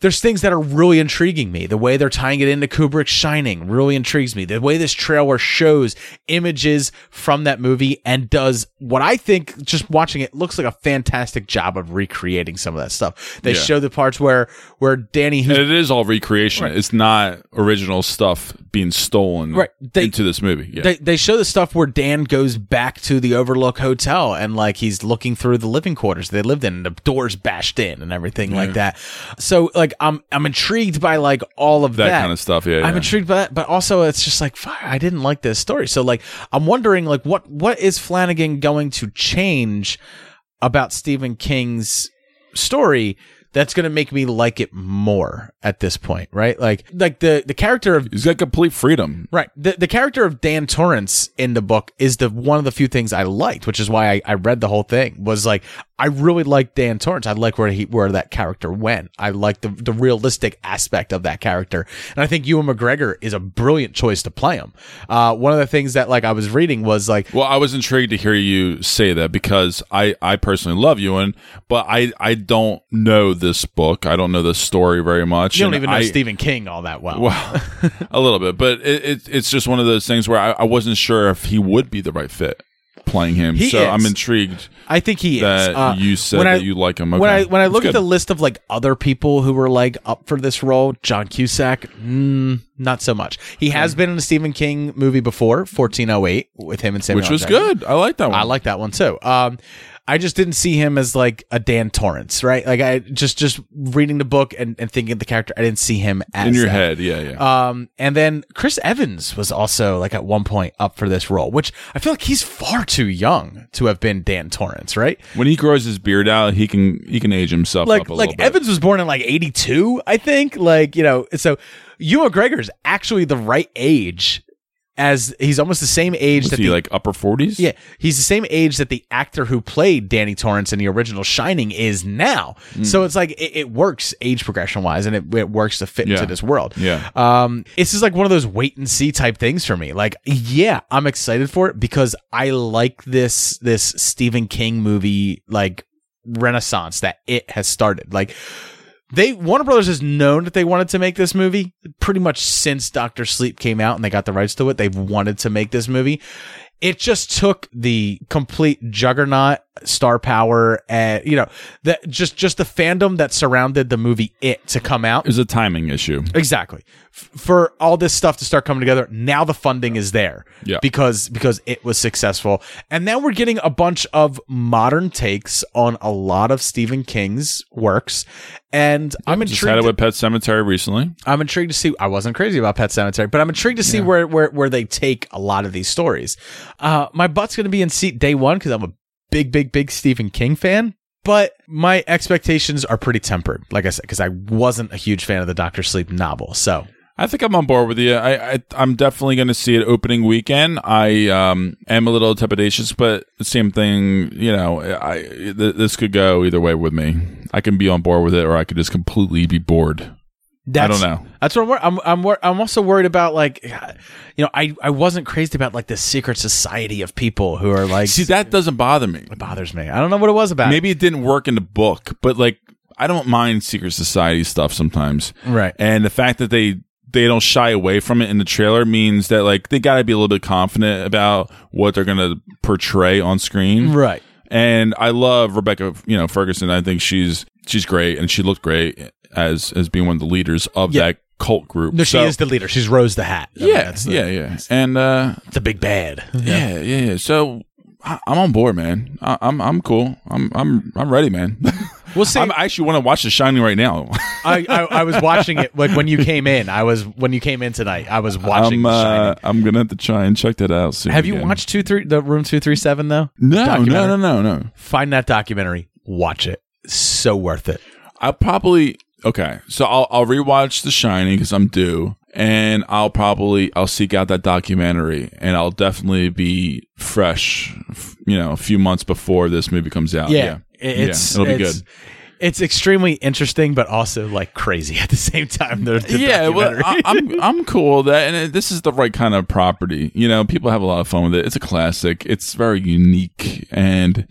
there's things that are really intriguing me. The way they're tying it into Kubrick's Shining really intrigues me. The way this trailer shows images from that movie and does what I think just watching it looks like a fantastic job of recreating some of that stuff. They Yeah. show the parts where where Danny And it is all recreation. It's not original stuff being stolen Right. They- into this movie. Yeah. They, they show the stuff where Dan goes back to the Overlook Hotel and like he's looking through the living quarters they lived in and the doors bashed in and everything like that. So like I'm I'm intrigued by like all of That that, kind of stuff, yeah, I'm yeah. intrigued by that, but also it's just like fuck, I didn't like this story. So like I'm wondering like what what is Flanagan going to change about Stephen King's story that's going to make me like it more at this point, right? Like like the the character of He's got complete freedom. Right. The the character of Dan Torrance in the book is the one of the few things I liked, which is why I, I read the whole thing. Was like I really like Dan Torrance. I like where he where that character went. I like the the realistic aspect of that character. And I think Ewan McGregor is a brilliant choice to play him. Uh one of the things that like I was reading was like Well, I was intrigued to hear you say that because I, I personally love Ewan, but I, I don't know this book. I don't know the story very much. you don't even know I- Stephen King all that well. Well, a little bit, but it, it, it's just one of those things where I, I wasn't sure if he would be the right fit playing him. He so is. I'm intrigued. I think he that is. Uh, you said I- that you like him. Okay. When I when I look at the list of like other people who were like up for this role, John Cusack, mm, not so much. He has been in a Stephen King movie before, 1408, with him and Samuel. which was Jackson. good. I like that one. I like that one too. Um, I just didn't see him as like a Dan Torrance, right? Like I just just reading the book and, and thinking of the character, I didn't see him as in your that. head. Yeah, yeah. Um, and then Chris Evans was also like at one point up for this role, which I feel like he's far too young to have been Dan Torrance, right? when he grows his beard out, he can he can age himself like up a like little bit. Evans was born in like 82, I think. Like, you know, so Ewan McGregor's actually the right age as he's almost the same age Was that he the, like upper forties? yeah, he's the same age that the actor who played Danny Torrance in the original Shining is now. Hmm. So it's like it, it works age progression wise, and it, it works to fit Yeah. into this world. Yeah. Um, this is like one of those wait and see type things for me. Like, yeah, I'm excited for it because I like this this Stephen King movie like renaissance that it has started. Like. They Warner Brothers has known that they wanted to make this movie pretty much since Doctor Sleep came out and they got the rights to it. They've wanted to make this movie. It just took the complete juggernaut, star power, and you know that just just the fandom that surrounded the movie It to come out. It was a timing issue. Exactly. F- For all this stuff to start coming together, now the funding is there. Yeah. Because because it was successful. And now we're getting a bunch of modern takes on a lot of Stephen King's works. And I'm Just had intrigued. it with Pet Sematary recently. I'm intrigued to see. I wasn't crazy about Pet Sematary, but I'm intrigued to see where, where where they take a lot of these stories. Uh, my butt's going to be in seat day one because I'm a big, big, big Stephen King fan. But my expectations are pretty tempered, like I said, because I wasn't a huge fan of the Doctor Sleep novel. So I think I'm on board with you. I, I I'm definitely going to see it opening weekend. I um am a little trepidatious, but same thing. You know, I th- this could go either way with me. I can be on board with it, or I could just completely be bored. That's, I don't know. That's what I'm. wor- I'm. I'm. wor- I'm also worried about like, you know, I I wasn't crazy about like the secret society of people who are like. See, that doesn't bother me. It bothers me. I don't know what it was about. Maybe it didn't work in the book, but like I don't mind secret society stuff sometimes. Right. And the fact that they they don't shy away from it in the trailer means that like they got to be a little bit confident about what they're going to portray on screen. Right. And I love Rebecca, you know, Ferguson. I think she's she's great and she looked great as as being one of the leaders of Yeah. that cult group. No, she So- is the leader. She's Rose the Hat. I yeah, that's the- yeah, yeah. And uh a big bad. yeah, yeah, yeah. So I, I'm on board, man. I, I'm I'm cool. I'm I'm I'm ready, man. We'll see. I'm, I actually want to watch The Shining right now. I, I I was watching it like when you came in. I was when you came in tonight. I was watching. I'm The uh, Shining. I'm gonna have to try and check that out. soon Have you again. watched two three the room two three seven though? No, no, no, no, no. Find that documentary. Watch it. So worth it. I'll probably okay. So I'll I'll rewatch The Shining because I'm due, and I'll probably I'll seek out that documentary, and I'll definitely be fresh, you know, a few months before this movie comes out. Yeah, yeah, it's yeah, it'll be it's- good. It's extremely interesting, but also like crazy at the same time. The, the yeah, well. I, I'm I'm cool with that, and it, this is the right kind of property. You know, people have a lot of fun with it. It's a classic. It's very unique, and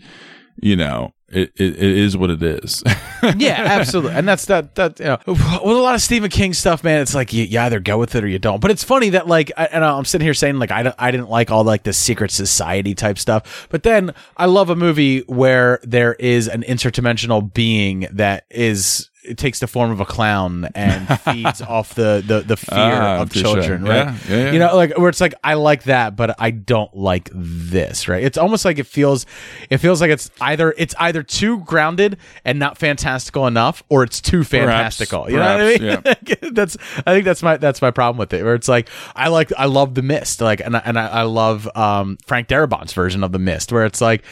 you know, it it, it is what it is. yeah, absolutely. And that's that that you know, with a lot of Stephen King stuff, man. It's like you, you either go with it or you don't. But it's funny that like, I, and I'm sitting here saying like I I didn't like all like the secret society type stuff. But then I love a movie where there is an interdimensional being that is. It takes the form of a clown and feeds off the, the, the fear Ah, of children, right? Yeah, yeah, yeah. You know, like where it's like I like that, but I don't like this, right? It's almost like it feels, it feels like it's either it's either too grounded and not fantastical enough, or it's too Perhaps, fantastical. you know what I mean? perhaps, that's I think that's my that's my problem with it. Where it's like I like I love the Mist, like and I, and I, I love um, Frank Darabont's version of the Mist, where it's like.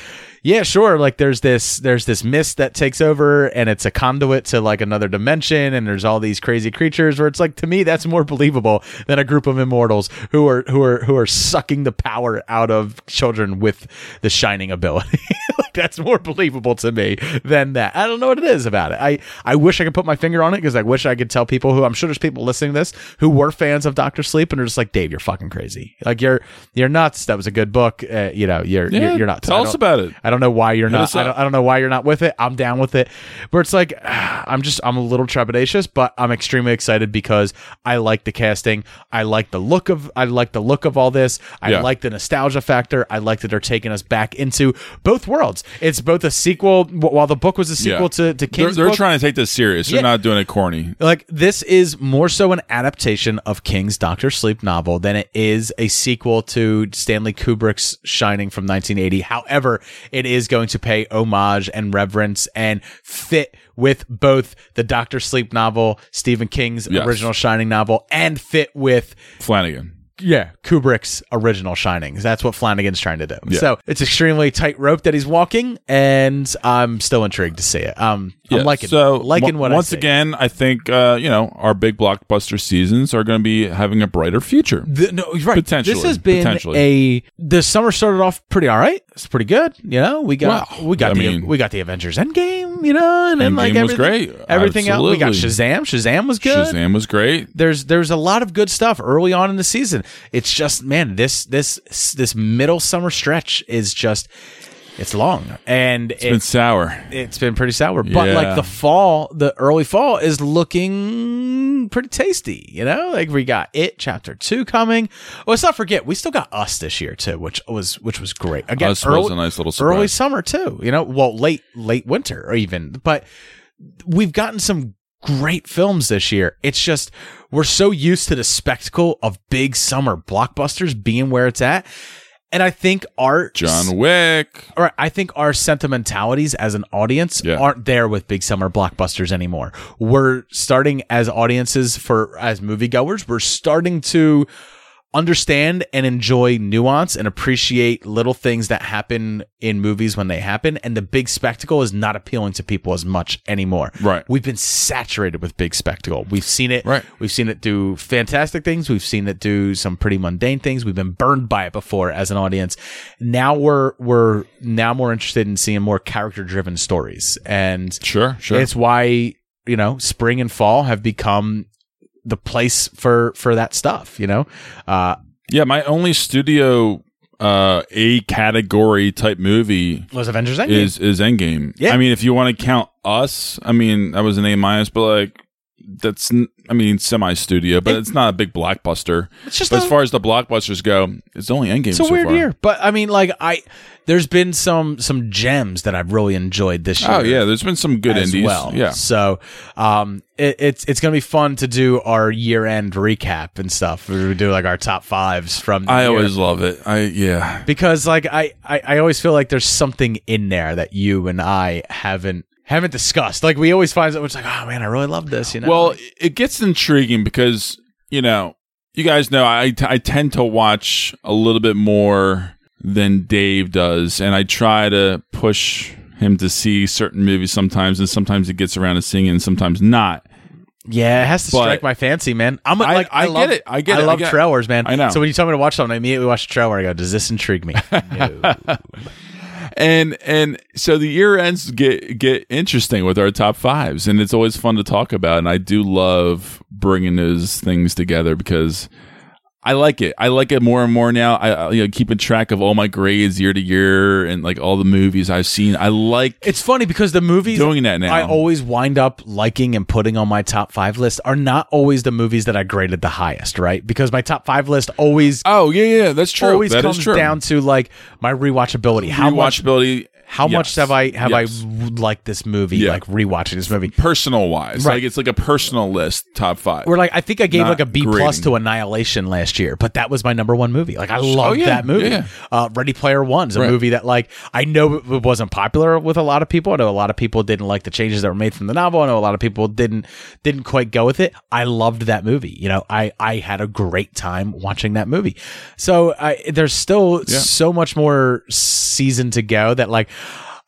Yeah, sure. Like there's this there's this mist that takes over and it's a conduit to like another dimension and there's all these crazy creatures where it's like to me that's more believable than a group of immortals who are who are who are sucking the power out of children with the shining ability. that's more believable to me than that. I don't know what it is about it. I I wish I could put my finger on it because I wish I could tell people who I'm sure there's people listening to this who were fans of Doctor Sleep and are just like Dave, you're fucking crazy. Like you're you're nuts. That was a good book. Uh, you know, you're Yeah, you're, you're nuts. tell us about it. I don't know why you're Hit not. I don't, I don't know why you're not with it. I'm down with it. But it's like I'm just I'm a little trepidatious, but I'm extremely excited because I like the casting. I like the look of I like the look of all this. I Yeah. like the nostalgia factor. I like that they're taking us back into both worlds. It's both a sequel while the book was a sequel Yeah. to to They're, King's they're book. trying to take this serious. They're Yeah. not doing it corny. Like this is more so an adaptation of King's Doctor Sleep novel than it is a sequel to Stanley Kubrick's Shining from 1980. However, it is going to pay homage and reverence and fit with both the Doctor Sleep novel, Stephen King's Yes. original Shining novel, and fit with Flanagan. Yeah, Kubrick's original Shinings. That's what Flanagan's trying to do. Yeah. So it's extremely tight rope that he's walking, and I'm still intrigued to see it. Um, Yeah, I'm liking, so liking mo- what once I again, I think uh, you know our big blockbuster seasons are going to be having a brighter future. The, no, right. Potentially, This has been potentially. a. The summer started off pretty all right. It's pretty good. You know, we got we got I the mean- we got the Avengers Endgame. You know, and then like was great. Everything else. We got Shazam. Shazam was good. Shazam was great. There's there's a lot of good stuff early on in the season. It's just man, this this this middle summer stretch is just it's long and It's been sour. it's been pretty sour. But Yeah. like the fall, the early fall is looking pretty tasty. You know, like we got it chapter two coming. Well, let's not forget we still got us this year too, which was which was great. Again, Us was a nice little early summer too. You know, well late late winter or even, but we've gotten some great films this year. It's just we're so used to the spectacle of big summer blockbusters being where it's at. And I think our John Wick. all right, I think our sentimentalities as an audience Yeah. aren't there with big summer blockbusters anymore. We're starting as audiences for as moviegoers, we're starting to understand and enjoy nuance and appreciate little things that happen in movies when they happen and the big spectacle is not appealing to people as much anymore. Right. We've been saturated with big spectacle. We've seen it. Right. We've seen it do fantastic things. We've seen it do some pretty mundane things. We've been burned by it before as an audience. Now we're we're now more interested in seeing more character driven stories. And Sure, sure. it's why, you know, spring and fall have become the place for for that stuff, you know? Uh Yeah, my only studio uh A category type movie was Avengers Endgame. is is Endgame. Yeah. I mean, if you want to count us, I mean, that was an A minus, but like that's I mean semi studio, but it's not a big blockbuster. It's just but as far as the blockbusters go, it's only Endgame. it's a so weird far. year. But I mean like I there's been some some gems that I've really enjoyed this year. Oh yeah, there's been some good as indies. well. Yeah, So um, it, it's it's gonna be fun to do our year end recap and stuff. We do like our top fives from. The I year. always love it. I yeah. because like I, I I always feel like there's something in there that you and I haven't haven't discussed. Like we always find something it's like, oh man, I really love this. You know. Well, it gets intriguing because you know you guys know I I tend to watch a little bit more than Dave does, and I try to push him to see certain movies sometimes, and sometimes he gets around to seeing it, and sometimes not. Yeah, it has to But- strike my fancy, man. I'm a- I- like, I, I love, get it. I get I it. I love get trailers, man. I know. So when you tell me to watch something, I immediately watch the trailer. I go, "Does this intrigue me?" No. And and so the year ends get get interesting with our top fives, and it's always fun to talk about. And I do love bringing those things together because I like it. I like it more and more now. I, I you know keeping track of all my grades year to year and like all the movies I've seen. I like It's funny because the movies doing that now. I always wind up liking and putting on my top five list are not always the movies that I graded the highest, right? Because my top five list always oh yeah yeah that's true. always That comes true. down to like my rewatchability. How much How much have I have Yes. I liked this movie? Yeah. Like rewatching this movie. personal wise? Right. Like it's like a personal list top five. Where like I think I gave Not like a B plus to Annihilation last year, but that was my number one movie. Like I love Oh, yeah. that movie. Yeah. Uh, Ready Player One's a Right. movie that like I know it wasn't popular with a lot of people. I know a lot of people didn't like the changes that were made from the novel. I know a lot of people didn't didn't quite go with it. I loved that movie. You know, I I had a great time watching that movie. So I, there's still Yeah. so much more season to go that like.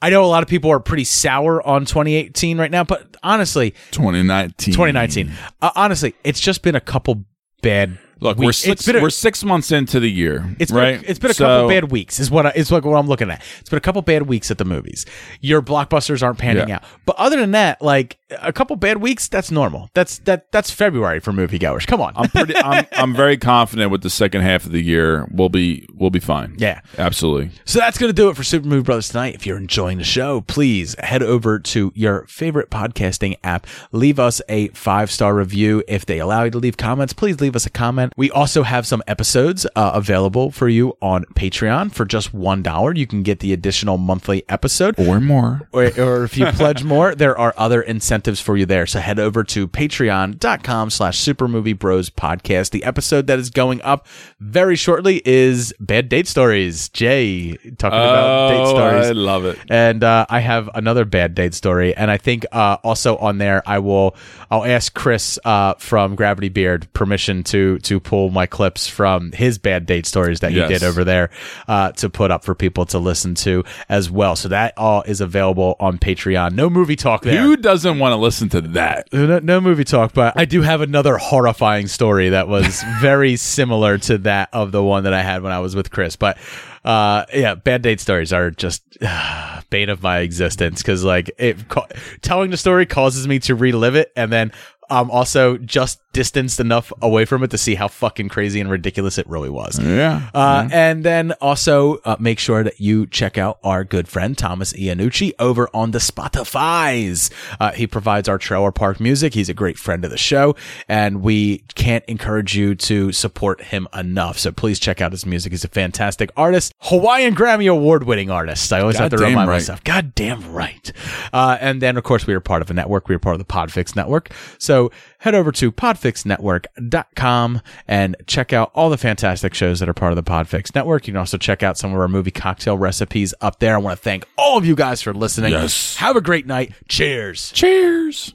I know a lot of people are pretty sour on 2018 right now, but honestly, 2019. 2019. Uh, honestly, it's just been a couple bad. Look, weeks. we're It's six. been a- we're six months into the year. It's right. been a, it's been a So- couple bad weeks. Is what I, is like what I'm looking at. It's been a couple bad weeks at the movies. Your blockbusters aren't panning Yeah. out. But other than that, like a couple bad weeks, that's normal. That's that that's February for moviegoers. Come on. I'm pretty. I'm, I'm very confident with the second half of the year. We'll be. We'll be fine. Yeah. Absolutely. So that's going to do it for Super Movie Brothers tonight. If you're enjoying the show, please head over to your favorite podcasting app. Leave us a five star review. If they allow you to leave comments, please leave us a comment. We also have some episodes uh, available for you on Patreon for just $1. You can get the additional monthly episode. Or more. Or, or if you pledge more, there are other incentives for you there. So head over to patreon.com slash super movie bros podcast. The episode that is going up very shortly is bad date stories. Jay talking about date Oh, stories. I love it. And uh, I have another bad date story, and I think uh, also on there I will I'll ask Chris uh, from Gravity Beard permission to to pull my clips from his bad date stories that he Yes. did over there uh, to put up for people to listen to as well. So that all is available on Patreon. No movie talk there. Who doesn't want to listen to that? No, no movie talk, but I do have another horrifying story that was very similar to that of the one that I had when I was with Chris. But uh, yeah, bad date stories are just uh, bane of my existence because like it ca- telling the story causes me to relive it, and then I'm also just distanced enough away from it to see how fucking crazy and ridiculous it really was. Yeah. Uh, And then also uh, make sure that you check out our good friend Thomas Iannucci over on the Spotify's. Uh, he provides our trailer park music. He's a great friend of the show, and we can't encourage you to support him enough. So please check out his music. He's a fantastic artist, Hawaiian Grammy Award winning artist. I always have to remind right. myself. God damn right. Uh, and then, of course, we are part of a network. We are part of the Podfix Network. So head over to podfixnetwork.com and check out all the fantastic shows that are part of the Podfix Network. You can also check out some of our movie cocktail recipes up there. I want to thank all of you guys for listening. Yes. Have a great night. Cheers. Cheers.